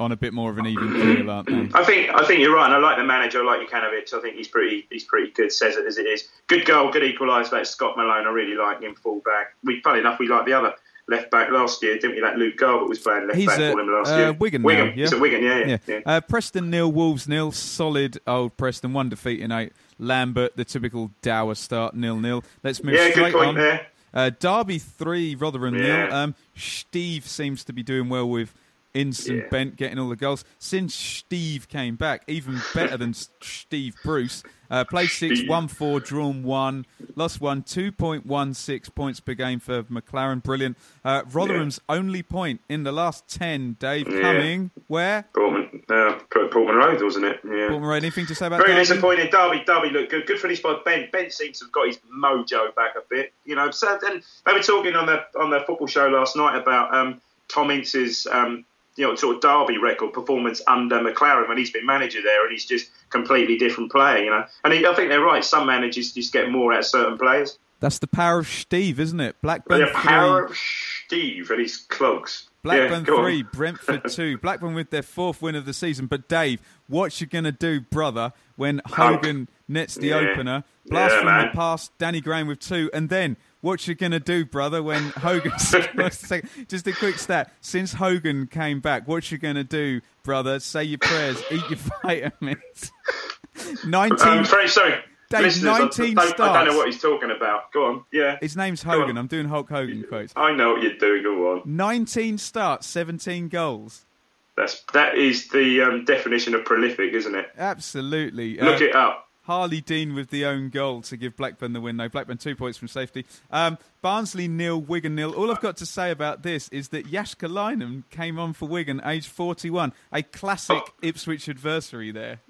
on a bit more of an even keel, aren't they? I think I think you're right. And I like the manager. I like Jokanovic. I think he's pretty he's pretty good. Says it as it is. Good goal, good equaliser. That's Scott Malone. I really like him full back. We funny enough we liked the other left back last year, didn't we? That Luke Garbutt was playing left He's back at for him last uh, year. Wigan, Wigan. now, yeah? He's at Wigan. Yeah, yeah. Yeah. Uh, Preston nil, Wolves nil. Solid old Preston. One defeat in eight. Lambert, the typical dour start, nil nil. Let's move Yeah, good straight point on. there. Uh, Derby three, Rotherham nil. Um, Steve seems to be doing well with Instant Yeah. Bent getting all the goals. Since Steve came back, even better than Steve Bruce. Uh, played six, Steve. won four, drawn one, lost one. Two point one six points per game for McLaren. Brilliant. Uh, Rotherham's only point in the last ten. Dave Yeah. coming where? Portman, uh, Portman Road, wasn't it? Yeah. Portman Road. Anything to say about Very Derby? disappointing. Derby, Derby looked good. Good finish by Ben. Ben seems to have got his mojo back a bit. You know, so then they were talking on the on the football show last night about um, Tom Ince's um, you know sort of Derby record performance under McLaren when he's been manager there, and he's just completely different player. You know, and he, I think they're right. Some managers just get more out of certain players. That's the power of Steve, isn't it? Blackburn the power three, of Steve and his clogs. Blackburn yeah, go on. Brentford two. Blackburn with their fourth win of the season. But Dave, what you gonna do, brother, when Hogan nets the Yeah. opener, blast Yeah, from man. the past, Danny Graham with two, and then what you gonna do, brother? When Hogan, just a quick stat. Since Hogan came back, what you gonna do, brother? Say your prayers, eat your vitamins. Nineteen. I'm very sorry. Dave, Listeners, I 19 don't, I don't know what he's talking about. Go on. Yeah. His name's Hogan. I'm doing Hulk Hogan quotes. I know what you're doing. Go on. 19 starts, 17 goals. That's that is the um, definition of prolific, isn't it? Absolutely. Look Uh, it up. Harley Dean with the own goal to give Blackburn the win. No, Blackburn two points from safety. Um, Barnsley nil, Wigan nil. All I've got to say about this is that Jääskeläinen came on for Wigan, age 41. A classic Oh. Ipswich adversary there.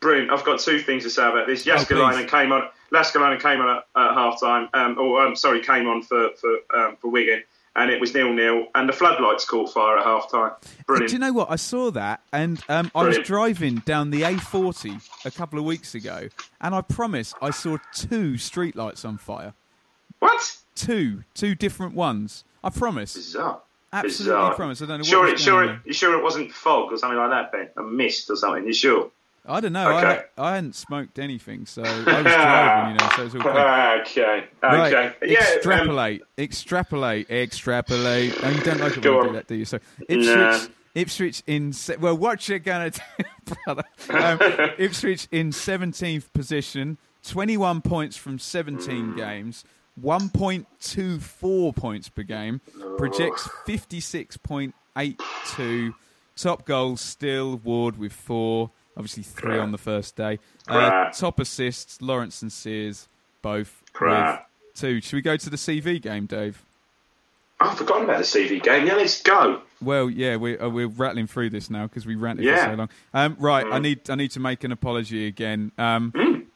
Brilliant. I've got two things to say about this. Oh, Jääskeläinen came on. Laskalainen came on at, at half time. Um, or um, sorry, came on for for um, for Wigan, and it was nil nil. And the floodlights caught fire at half time. Brilliant. Do you know what? I saw that, and um, I was driving down the A40 a couple of weeks ago, and I promise I saw two streetlights on fire. what? Two, two different ones. I promise. Bizarre. Absolutely Bizarre. promise. I don't know what Sure, it, sure, it, you sure it wasn't fog or something like that, Ben? A mist or something? You sure? I don't know. Okay. I, I hadn't smoked anything, so I was driving, you know, so it was all good. okay. Okay. Right, Yeah. um, extrapolate, extrapolate, extrapolate. Oh, you don't like it when I do that, do you? So Ipswich, Nah. Ipswich in se- well, what you gonna do, brother? Um, Ipswich in seventeenth position, twenty-one points from seventeen games, one point two four points per game, projects fifty-six point eight two. Top goals still Ward with four, obviously three on the first day. Uh, top assists Lawrence and Sears both Crap. with two. Should we go to the CV game, Dave? I've forgotten about the CV game. Yeah, let's go. Well, yeah, we're uh, we're rattling through this now because we ranted for so long. Um, right, Mm. I need I need to make an apology again. Um,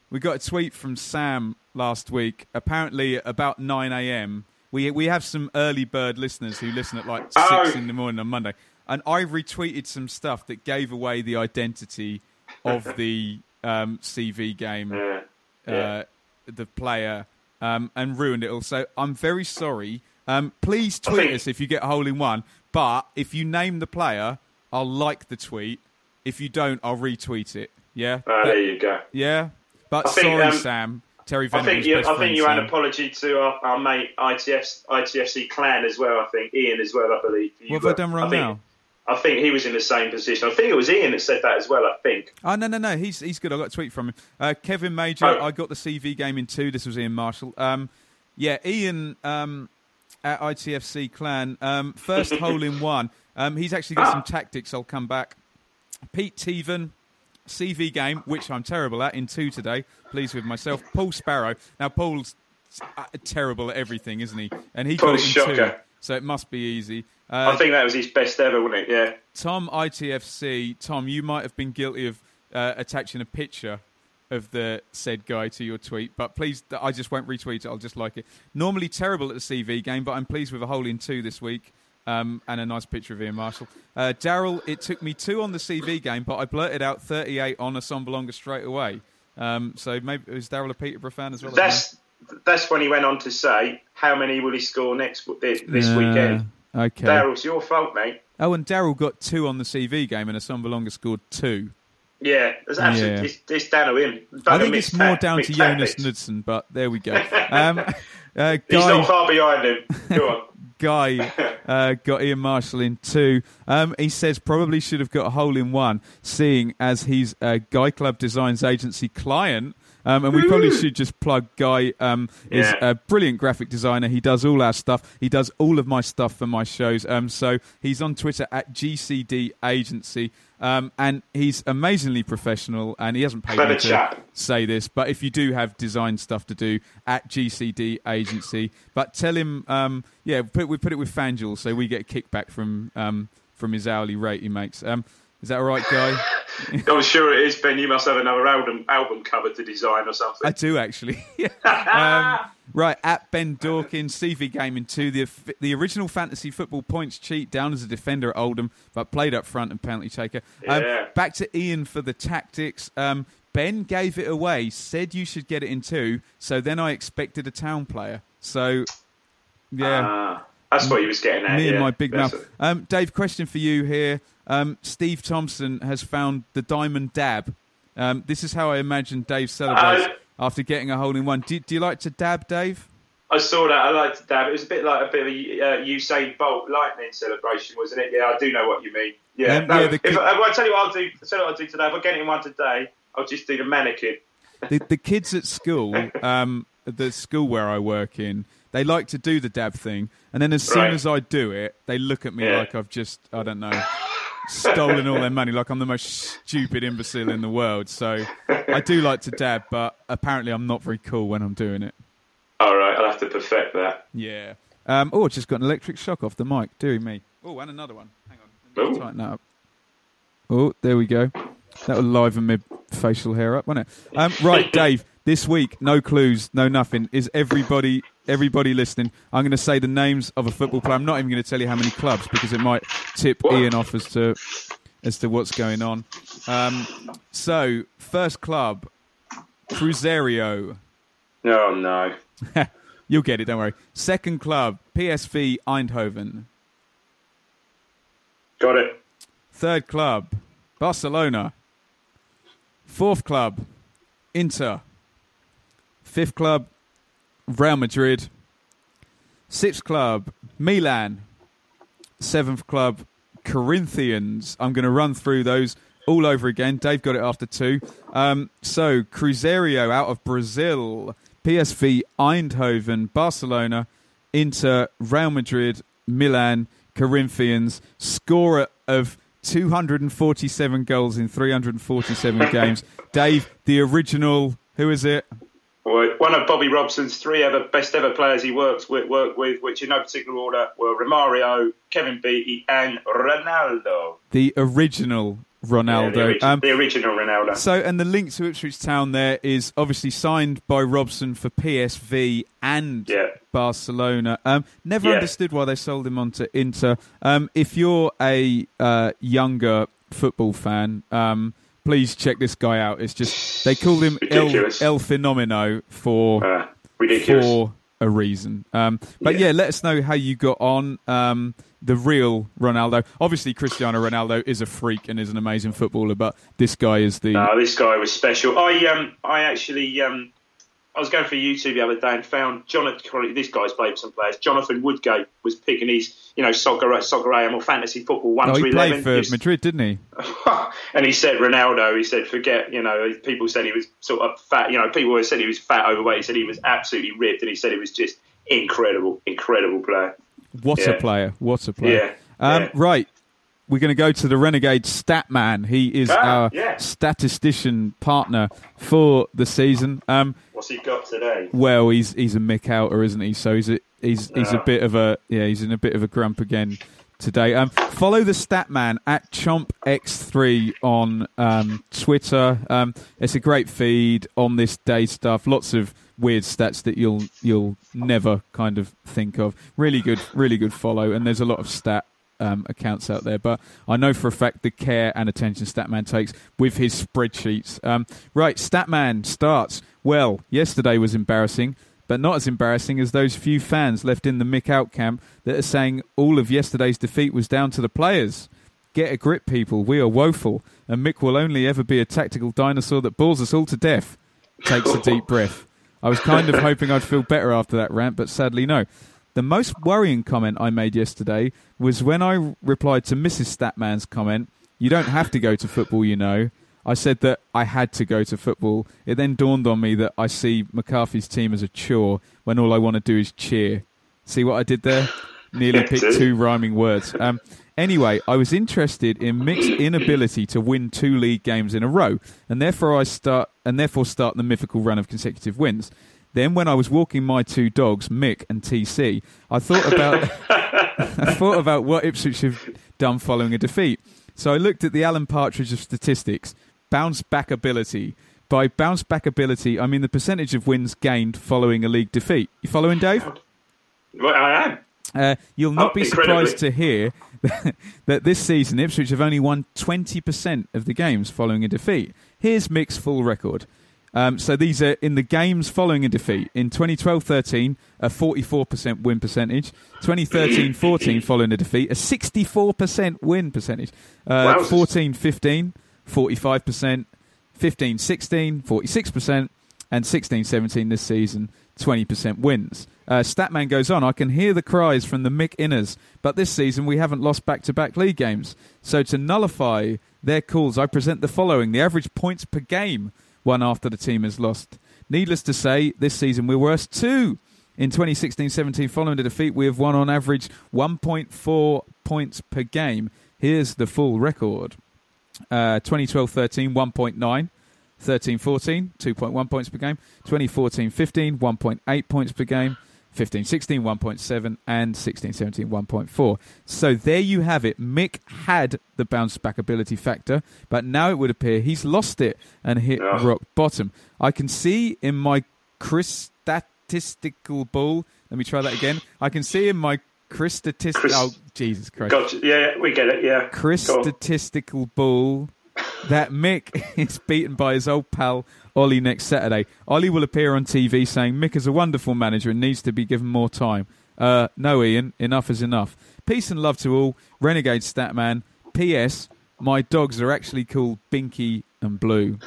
We got a tweet from Sam last week. Apparently, about nine a.m. We we have some early bird listeners who listen at like six in the morning on Monday, and I retweeted some stuff that gave away the identity of the um, CV game Yeah. uh, the player um, and ruined it all. So I'm very sorry. Um, please tweet think- us if you get a hole in one. But if you name the player, I'll like the tweet. If you don't, I'll retweet it. Yeah, Ah, That- there you go. yeah. But I think, sorry, um, Sam. Terry I think you, I think you had an apology to our, our mate ITF, ITFC clan as well. I think Ian as well. I believe. You What have I done wrong think, now? I think he was in the same position. I think it was Ian that said that as well. I think. Oh no no no, he's he's good. I got a tweet from him. Uh, Kevin Major, Oh. I got the CV game in two. This was Ian Marshall. Um, yeah, Ian um, at ITFC Clan um, first hole in one. Um, he's actually got some tactics. I'll come back. Pete Teven. CV game, which I'm terrible at, in two today. Pleased with myself. Paul Sparrow. Now, Paul's uh, terrible at everything, isn't he? And he got it in two, so it must be easy. Uh, I think that was his best ever, wasn't it? Yeah. Tom ITFC, Tom, you might have been guilty of uh, attaching a picture of the said guy to your tweet, but please, I just won't retweet it. I'll just like it. Normally terrible at the CV game, but I'm pleased with a hole in two this week. Um, and a nice picture of Ian Marshall. Uh, Daryl, it took me two on the CV game, but I blurted out 38 on Assombalonga straight away. Um, so maybe is Daryl a Peterborough fan as well? I don't know. That's that's when he went on to say, "How many will he score next this, this Uh, weekend?" Okay. Daryl, it's your fault, mate. Oh, and Daryl got two on the CV game, and Assombalonga scored two. Yeah, it's absolutely. Yeah. It's, it's down to him. I think it's more tac- down to Jonas. Knudsen, but there we go. Um, uh, He's Guy, not far behind him. Go on. Guy uh, got Ian Marshall in two. Um, he says probably should have got a hole in one, seeing as he's a Guy Club Designs agency client. Um, and we probably should just plug Guy um, is Yeah. a brilliant graphic designer. He does all our stuff. He does all of my stuff for my shows. Um, so he's on Twitter at GCD Agency. Um, and he's amazingly professional, and he hasn't paid Clever me to chap. say this, but if you do have design stuff to do at GCD Agency, but tell him, um, yeah, we put, we put it with FanDuel, so we get a kickback from um, from his hourly rate he makes. Um, is that all right, guy? I'm sure it is, Ben. You must have another album album cover to design or something. I do actually. um, right at Ben Dawkins, CV Gaming two, the the original fantasy football points cheat down as a defender at Oldham, but played up front and penalty taker. Um, Yeah. back to Ian for the tactics. Um, ben gave it away, said you should get it in two, so then I expected a town player. So yeah. Ah, that's what he was getting at. Me and my big That's mouth. Um, Dave, question for you here. Um, Steve Thompson has found the diamond dab. Um, this is how I imagine Dave celebrates Uh, after getting a hole in one. Do, do you like to dab, Dave? I saw that. I liked it, Dad. It was a bit like a bit of a uh, Usain Bolt lightning celebration, wasn't it? Yeah, I do know what you mean. Yeah. Um, no, yeah, the if, I, I'll tell you what I'll do. I'll tell you what I'll do today. If I get in one today, I'll just do the mannequin. the, the kids at school, um, the school where I work in, they like to do the dab thing, and then as soon Right. as I do it, they look at me Yeah. like I've just, I don't know, stolen all their money, like I'm the most stupid imbecile in the world. So I do like to dab, but apparently I'm not very cool when I'm doing it. All right, I'll have to perfect that. Yeah. Um, oh, just got an electric shock off the mic. Deary me. Oh, and another one. Hang on. Ooh. Tighten that up. Oh, there we go. That will liven my facial hair up, won't it? Um, right, Dave. This week, no clues, no nothing. Is everybody everybody listening? I'm going to say the names of a football player. I'm not even going to tell you how many clubs because it might tip Ian off as to as to what's going on. Um, so, first club, Cruzeiro. Oh no. You'll get it, don't worry. Second club, PSV Eindhoven. Got it. Third club, Barcelona. Fourth club, Inter. Fifth club, Real Madrid. Sixth club, Milan. Seventh club, Corinthians. I'm going to run through those all over again. Dave got it after two. Um, so, Cruzeiro out of Brazil, PSV Eindhoven, Barcelona, Inter, Real Madrid, Milan, Corinthians, scorer of 247 goals in 347 games. Dave, the original, who is it? Well, One of Bobby Robson's three ever best ever players he works with, worked with, which in no particular order were Romario, Kevin Beattie, and Ronaldo. The original Yeah, Ronaldo. the, origi- Um, the original Ronaldo. So, and the link to Ipswich Town there is obviously signed by Robson for PSV and Yeah. Barcelona. Um, never Yeah. understood why they sold him on to Inter. Um, if you're a uh, younger football fan, um, please check this guy out. It's just they called him El, Ridiculous. El Fenomeno for Uh, ridiculous. for a reason. Um, but yeah. Yeah. let us know how you got on. Um, the real Ronaldo. Obviously, Cristiano Ronaldo is a freak and is an amazing footballer, but this guy is the No, this guy was special. I um, I actually um, I was going for YouTube the other day and found Jonathan. This guy's played some players. Jonathan Woodgate was picking his, you know, soccer, soccer AM or fantasy football one Oh, to he eleven. played for He Madrid, didn't he? and he said Ronaldo. He said forget. You know, people said he was sort of fat. You know, people always said he was fat, overweight. He said he was absolutely ripped, and he said he was just incredible, incredible player. What a player! What a player! Yeah, Um, yeah. Right, we're going to go to the Renegade stat man. He is Ah, our yeah. statistician partner for the season. Um, What's he got today? well, he's he's a Mick Outer, isn't he? So he's a, he's he's a bit of a yeah, he's in a bit of a grump again today. Um, follow the stat man at ChompX3 on um, Twitter. Um, it's a great feed on this day stuff. Lots of weird stats that you'll you'll never kind of think of. Really good, really good follow, and there's a lot of stat. Um, accounts out there, but I know for a fact the care and attention Statman takes with his spreadsheets. Um, right, Statman starts. Well, yesterday was embarrassing but not as embarrassing as those few fans left in the Mick Out camp that are saying all of yesterday's defeat was down to the players. Get a grip, people. We are woeful, and Mick will only ever be a tactical dinosaur that bores us all to death. Takes a deep breath. I was kind of hoping I'd feel better after that rant, but sadly, no. The most worrying comment I made yesterday was when I replied to Mrs. Statman's comment, You don't have to go to football, you know. I said that I had to go to football. It then dawned on me that I see McCarthy's team as a chore when all I want to do is cheer. See what I did there? Nearly picked two rhyming words. Um, anyway, I was interested in Mick's inability to win two league games in a row, and therefore I start and therefore start the mythical run of consecutive wins. Then, when I was walking my two dogs, Mick and TC, I thought about I thought about what Ipswich have done following a defeat. So I looked at the Alan Partridge of statistics, bounce back ability. By bounce back ability, I mean the percentage of wins gained following a league defeat. You following, Dave? Well, I am. Uh, you'll not Oh, be incredibly. surprised to hear that this season Ipswich have only won 20% of the games following a defeat. Here's Mick's full record. Um, so these are in the games following a defeat. In 2012-13, a 44% win percentage. 2013-14, following a defeat, a 64% win percentage. Uh, Wowzers. 14-15, 45%. 15-16, 46%. And 16-17 this season, 20% wins. Uh, Statman goes on, I can hear the cries from the Mick Inners, but this season we haven't lost back to back league games. So to nullify their calls, I present the following the average points per game, one after the team has lost. Needless to say, this season we're worse too. In 2016 17, following the defeat, we have won on average 1.4 points per game. Here's the full record uh, 2012 13, 1.9. 13 14, 2.1 points per game. 2014 15, 1.8 points per game. 15 16, 1.7. And 16 17, 1.4. So there you have it. Mick had the bounce back ability factor, but now it would appear he's lost it and hit Yeah. rock bottom. I can see in my Chris statistical ball. Let me try that again. I can see in my Chris statistical. Chris- Oh, Jesus Christ. Gotcha. Yeah, yeah, we get it. Yeah. Chris Go on. statistical ball that Mick is beaten by his old pal Ollie next Saturday. Ollie will appear on TV saying Mick is a wonderful manager and needs to be given more time. Uh, no, Ian, enough is enough. Peace and love to all. Renegade Statman. P.S. My dogs are actually called Binky and Blue.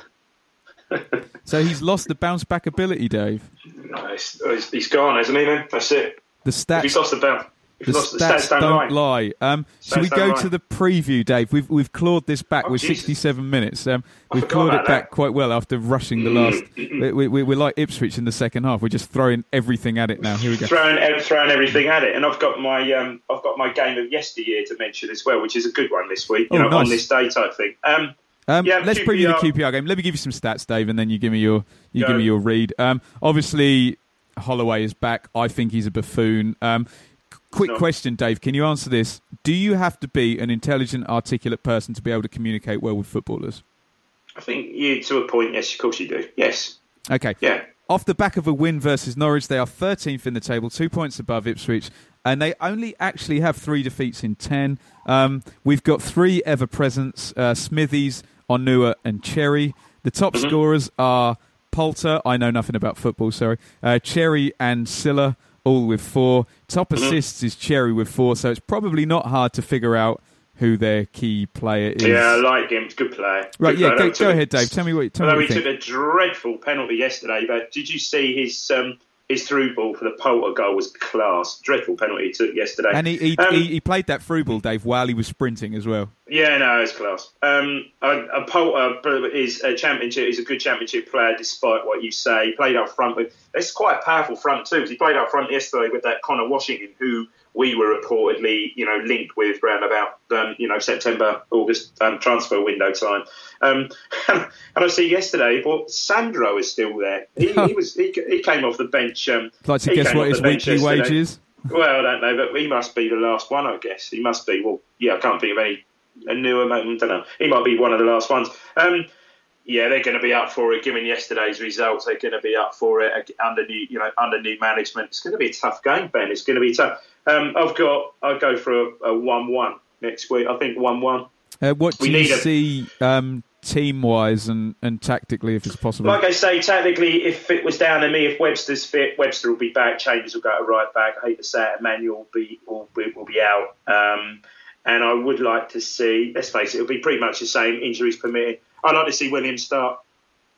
so he's lost the bounce back ability, Dave. No, he's, gone, hasn't he? Then that's it. The If he's lost the bounce. The the stats, stats don't, don't lie. lie. Um, should we go to the preview, Dave? We've we've clawed this back Oh, with Jesus. 67 minutes. Um, we've clawed it back that. quite well after rushing the last. we, we, we- we're like Ipswich in the second half. We're just throwing everything at it now. Here we go. Throwing, throwing everything at it, and I've got my um, I've got my game of yesteryear to mention as well, which is a good one this week. You Oh, know, nice. on this day type thing. Um, Um, Yeah, let's preview the QPR. QPR game. Let me give you some stats, Dave, and then you give me your you Go. give me your read. Um, obviously, Holloway is back. I think he's a buffoon. Um, quick No. question, Dave. Can you answer this? Do you have to be an intelligent, articulate person to be able to communicate well with footballers? I think you, to a point, yes, of course you do. Yes, Okay. yeah. Off the back of a win versus Norwich, they are 13th in the table, two points above Ipswich, and they only actually have three defeats in 10. Um, we've got three ever presents uh, Smithies, Onuoha, and Chery. The top scorers are Polter, I know nothing about football, sorry, uh, Chery and Sylla, all with four. Top assists is Chery with four, so it's probably not hard to figure out who their key player is. Yeah, I like him. Good player. Right, Good yeah, player. go, go ahead, Dave. Tell me what, tell me Although what he took a dreadful penalty yesterday, but did you see his um, his through ball for the Polter goal was class. Dreadful penalty he took yesterday. And he, he, Um, he, he played that through ball, Dave, while he was sprinting as well. Yeah, no, it's class. Um, a, a Polter is a championship. He's a good championship player, despite what you say. He played up front with. It's quite a powerful front too. 'cause he played up front yesterday with that Conor Washington, who we were reportedly, you know, linked with around about, um, you know, September, August um, transfer window time. Um, and I see yesterday, but Sandro is still there. He, he was. He, he came off the bench. Um, like to guess what his weekly yesterday. wage is. Well, I don't know, but he must be the last one, I guess. He must be. Well, yeah, I can't think of any a newer man. I don't know. He might be one of the last ones. Um, yeah, they're going to be up for it. Given yesterday's results, they're going to be up for it under new, you know, under new management. It's going to be a tough game, Ben. It's going to be tough. Um, I've got. I'll go for a, a one-one next week. I think one-one. Uh, what do We you need a- see um, team wise and, and tactically, if it's possible? Like I say, tactically, if it was down to me, if Webster's fit, Webster will be back. Chambers will go to right back. I hate to say it, Emmanuel will be will be, will be out. Um, and I would like to see. Let's face it, it'll be pretty much the same. Injuries permitting. I'd like to see Williams start.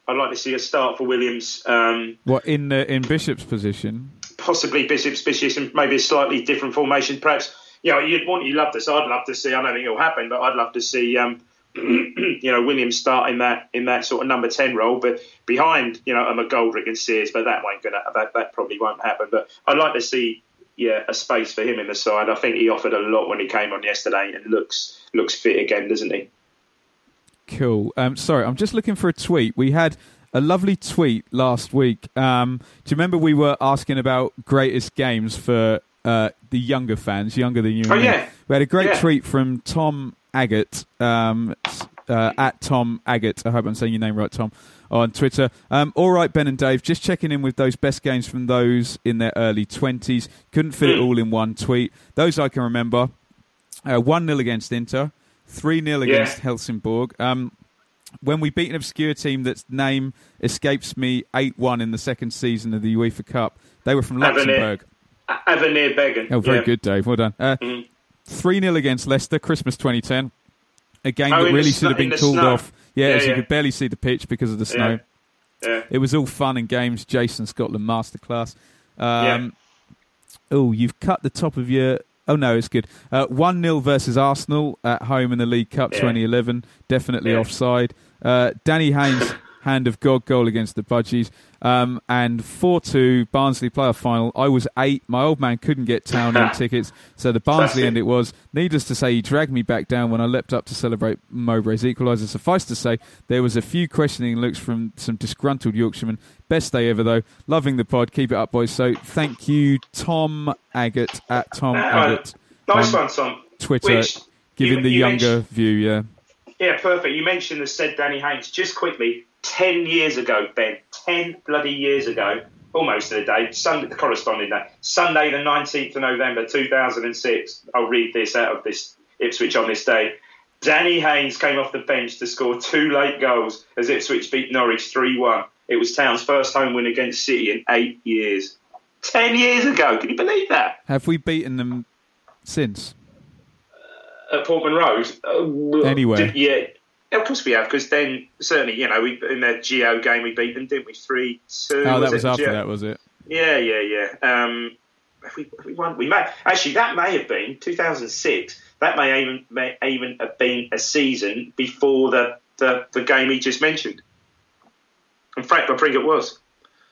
I'd like to see a start for Williams. Um, what in the, in Bishop's position? possibly Bishop's position, maybe a slightly different formation. Perhaps, you know, you'd want, you'd love to see. I'd love to see. I don't think it'll happen, but I'd love to see, um, you know, Williams start in that in that sort of number ten role, but behind, you know, I'm a McGoldrick and Sears. But that won't gonna that, that probably won't happen. But I'd like to see. Yeah, a space for him in the side. I think he offered a lot when he came on yesterday, and looks looks fit again, doesn't he? Cool. Um, sorry, I'm just looking for a tweet. We had a lovely tweet last week. Um, do you remember we were asking about greatest games for uh, the younger fans, younger than you? Oh, yeah. We had a great Yeah. tweet from Tom Agate um, uh, at Tom Agate. I hope I'm saying your name right, Tom, on Twitter. Um, all right, Ben and Dave, just checking in with those best games from those in their early 20s. Couldn't fit it Hmm. all in one tweet. Those I can remember. Uh, 1 0 against Inter, 3 0 Yeah. against Helsingborg. Um, when we beat an obscure team that's name escapes me 8 1 in the second season of the UEFA Cup, they were from. Luxembourg. Avenir Beggen. Oh, very yeah. good, Dave. Well done. Uh, Mhm. 3 0 against Leicester, Christmas 2010. A game Oh, that really should have been called snow. off. Yeah, Yeah, as you could barely see the pitch because of the snow. Yeah. It was all fun and games. Jason Scotland masterclass. Um, oh, you've cut the top of your. Oh no, it's good. Uh, One 0 versus Arsenal at home in the League Cup Yeah. 2011. Definitely Yeah. offside. Uh, Danny Haynes hand of God goal against the Budgies. Um, and 4 2 Barnsley playoff final. I was eight. My old man couldn't get town tickets, so the Barnsley end it was. Needless to say, he dragged me back down when I leapt up to celebrate Mowbray's equaliser. Suffice to say, there was a few questioning looks from some disgruntled Yorkshiremen. Best day ever, though. Loving the pod. Keep it up, boys. So thank you, Tom Agate at Tom Agate. Nice on one, Tom. Twitter, Which, giving you- the you younger view, yeah. Yeah, perfect. You mentioned the said Danny Haynes. Just quickly, 10 years ago, Ben, 10 bloody years ago, almost to the day, Sunday, the corresponding day, Sunday, the 19th of November 2006. I'll read this out of this Ipswich on this day. Danny Haynes came off the bench to score two late goals as Ipswich beat Norwich 3 1. It was Town's first home win against City in eight years. 10 years ago. Can you believe that? Have we beaten them since? at Portman Road. Uh, Anywhere. did- yeah. Yeah, Of course we have, because then certainly you know we in the Geo game we beat them, didn't we? Three two. Oh, that was after Geo? that, was it? Yeah, yeah, yeah. Um, we, we won. We may actually that may have been 2006. That may even may even have been a season before the the, the game he just mentioned. In fact, I think it was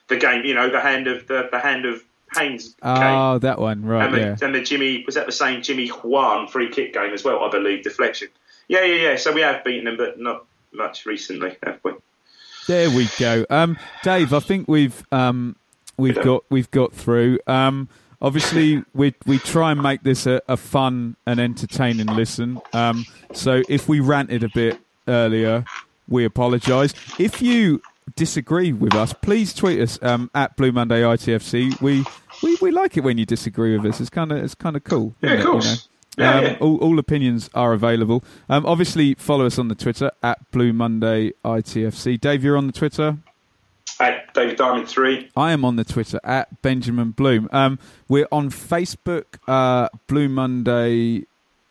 the game. You know, the hand of the, the hand of Haynes game. Oh, that one, right, And the, yeah. and the Jimmy was that the same Jimmy Juan free kick game as well, I believe, deflection. Yeah, yeah, yeah. So we have beaten them, but not much recently, have we? There we go. Um, Dave, I think we've um, we've got we've got through. Um, obviously, we we try and make this a, a fun and entertaining listen. Um, so if we ranted a bit earlier, we apologise. If you disagree with us, please tweet us um, at Blue Monday ITFC. We, we we like it when you disagree with us. It's kind of it's kind of cool. Yeah, of course. Yeah, um, yeah. All, all opinions are available. Um, obviously, follow us on the Twitter at Blue Monday ITFC. Dave, you're on the Twitter. At David Diamond three. I am on the Twitter at Benjamin Bloom. Um, we're on Facebook, uh, Blue Monday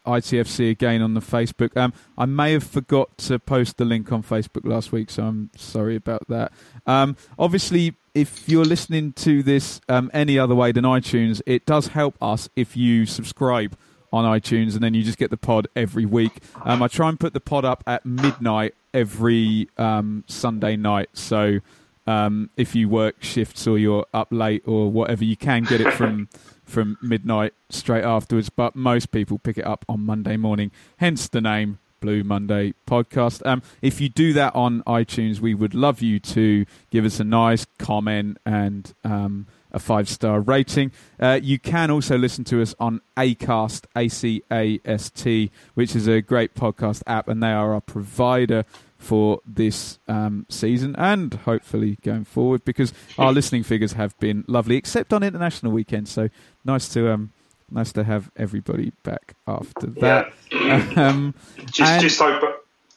ITFC again on the Facebook. Um, I may have forgot to post the link on Facebook last week, so I'm sorry about that. Um, obviously, if you're listening to this um, any other way than iTunes, it does help us if you subscribe on iTunes and then you just get the pod every week. Um, I try and put the pod up at midnight every um, Sunday night, so um, if you work shifts or you're up late or whatever, you can get it from from midnight straight afterwards. But most people pick it up on Monday morning, hence the name Blue Monday Podcast. Um, if you do that on iTunes, we would love you to give us a nice comment and um, a five star rating. Uh, you can also listen to us on Acast, A C A S T, which is a great podcast app, and they are our provider for this um, season and hopefully going forward because our listening figures have been lovely, except on international weekend. So nice to um, nice to have everybody back after that. um, Just, and- just hope.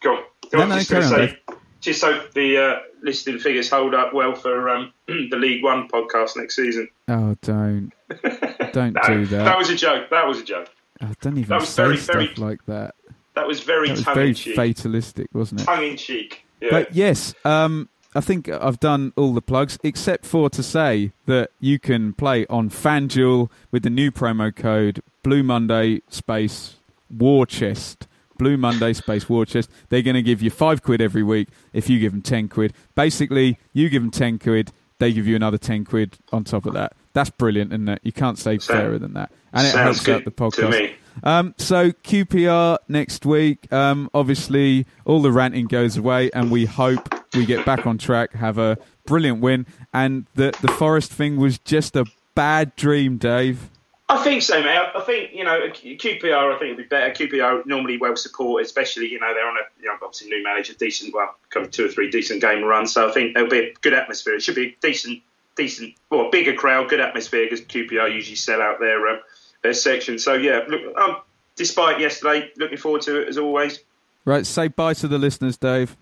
Go on. Go No, on, no, just carry gonna on, say, just hope the uh, listing figures hold up well for um, the League One podcast next season. oh, don't don't No, do that. that was a joke. That was a joke. Oh, don't even that was say very, stuff very- like that. That was very That was tongue very in cheek. fatalistic, wasn't it? Tongue in cheek. Yeah. But yes, um, I think I've done all the plugs except for to say that you can play on FanDuel with the new promo code Blue Monday Space War Chest. Blue Monday Space War Chest. They're going to give you five quid every week if you give them ten quid. Basically, you give them ten quid, they give you another ten quid on top of that. That's brilliant, isn't it? You can't say Sound- fairer than that, and it helps out the podcast. Um, so QPR next week. Um, obviously, all the ranting goes away, and we hope we get back on track, have a brilliant win, and the the Forest thing was just a bad dream, Dave. I think so, mate. I think you know QPR. I think it'd be better. QPR normally well supported, especially you know they're on a you know obviously new manager, decent well, of two or three decent game runs. So I think there'll be a good atmosphere. It should be a decent, decent, well, bigger crowd, good atmosphere because QPR usually sell out their um, their section. So yeah, look, um, despite yesterday, looking forward to it as always. Right, say bye to the listeners, Dave.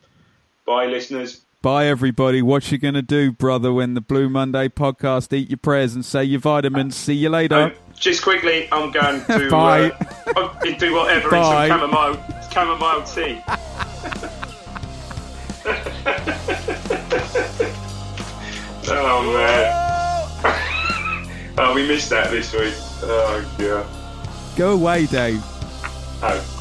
Bye, listeners. Bye, everybody. What you gonna do, brother? When the Blue Monday podcast, eat your prayers and say your vitamins. See you later. Just quickly, I'm going to Bye. Uh, do whatever Bye. in some chamomile chamomile tea. oh man. oh Oh, we missed that this week. Oh, yeah. Go away, Dave. Oh.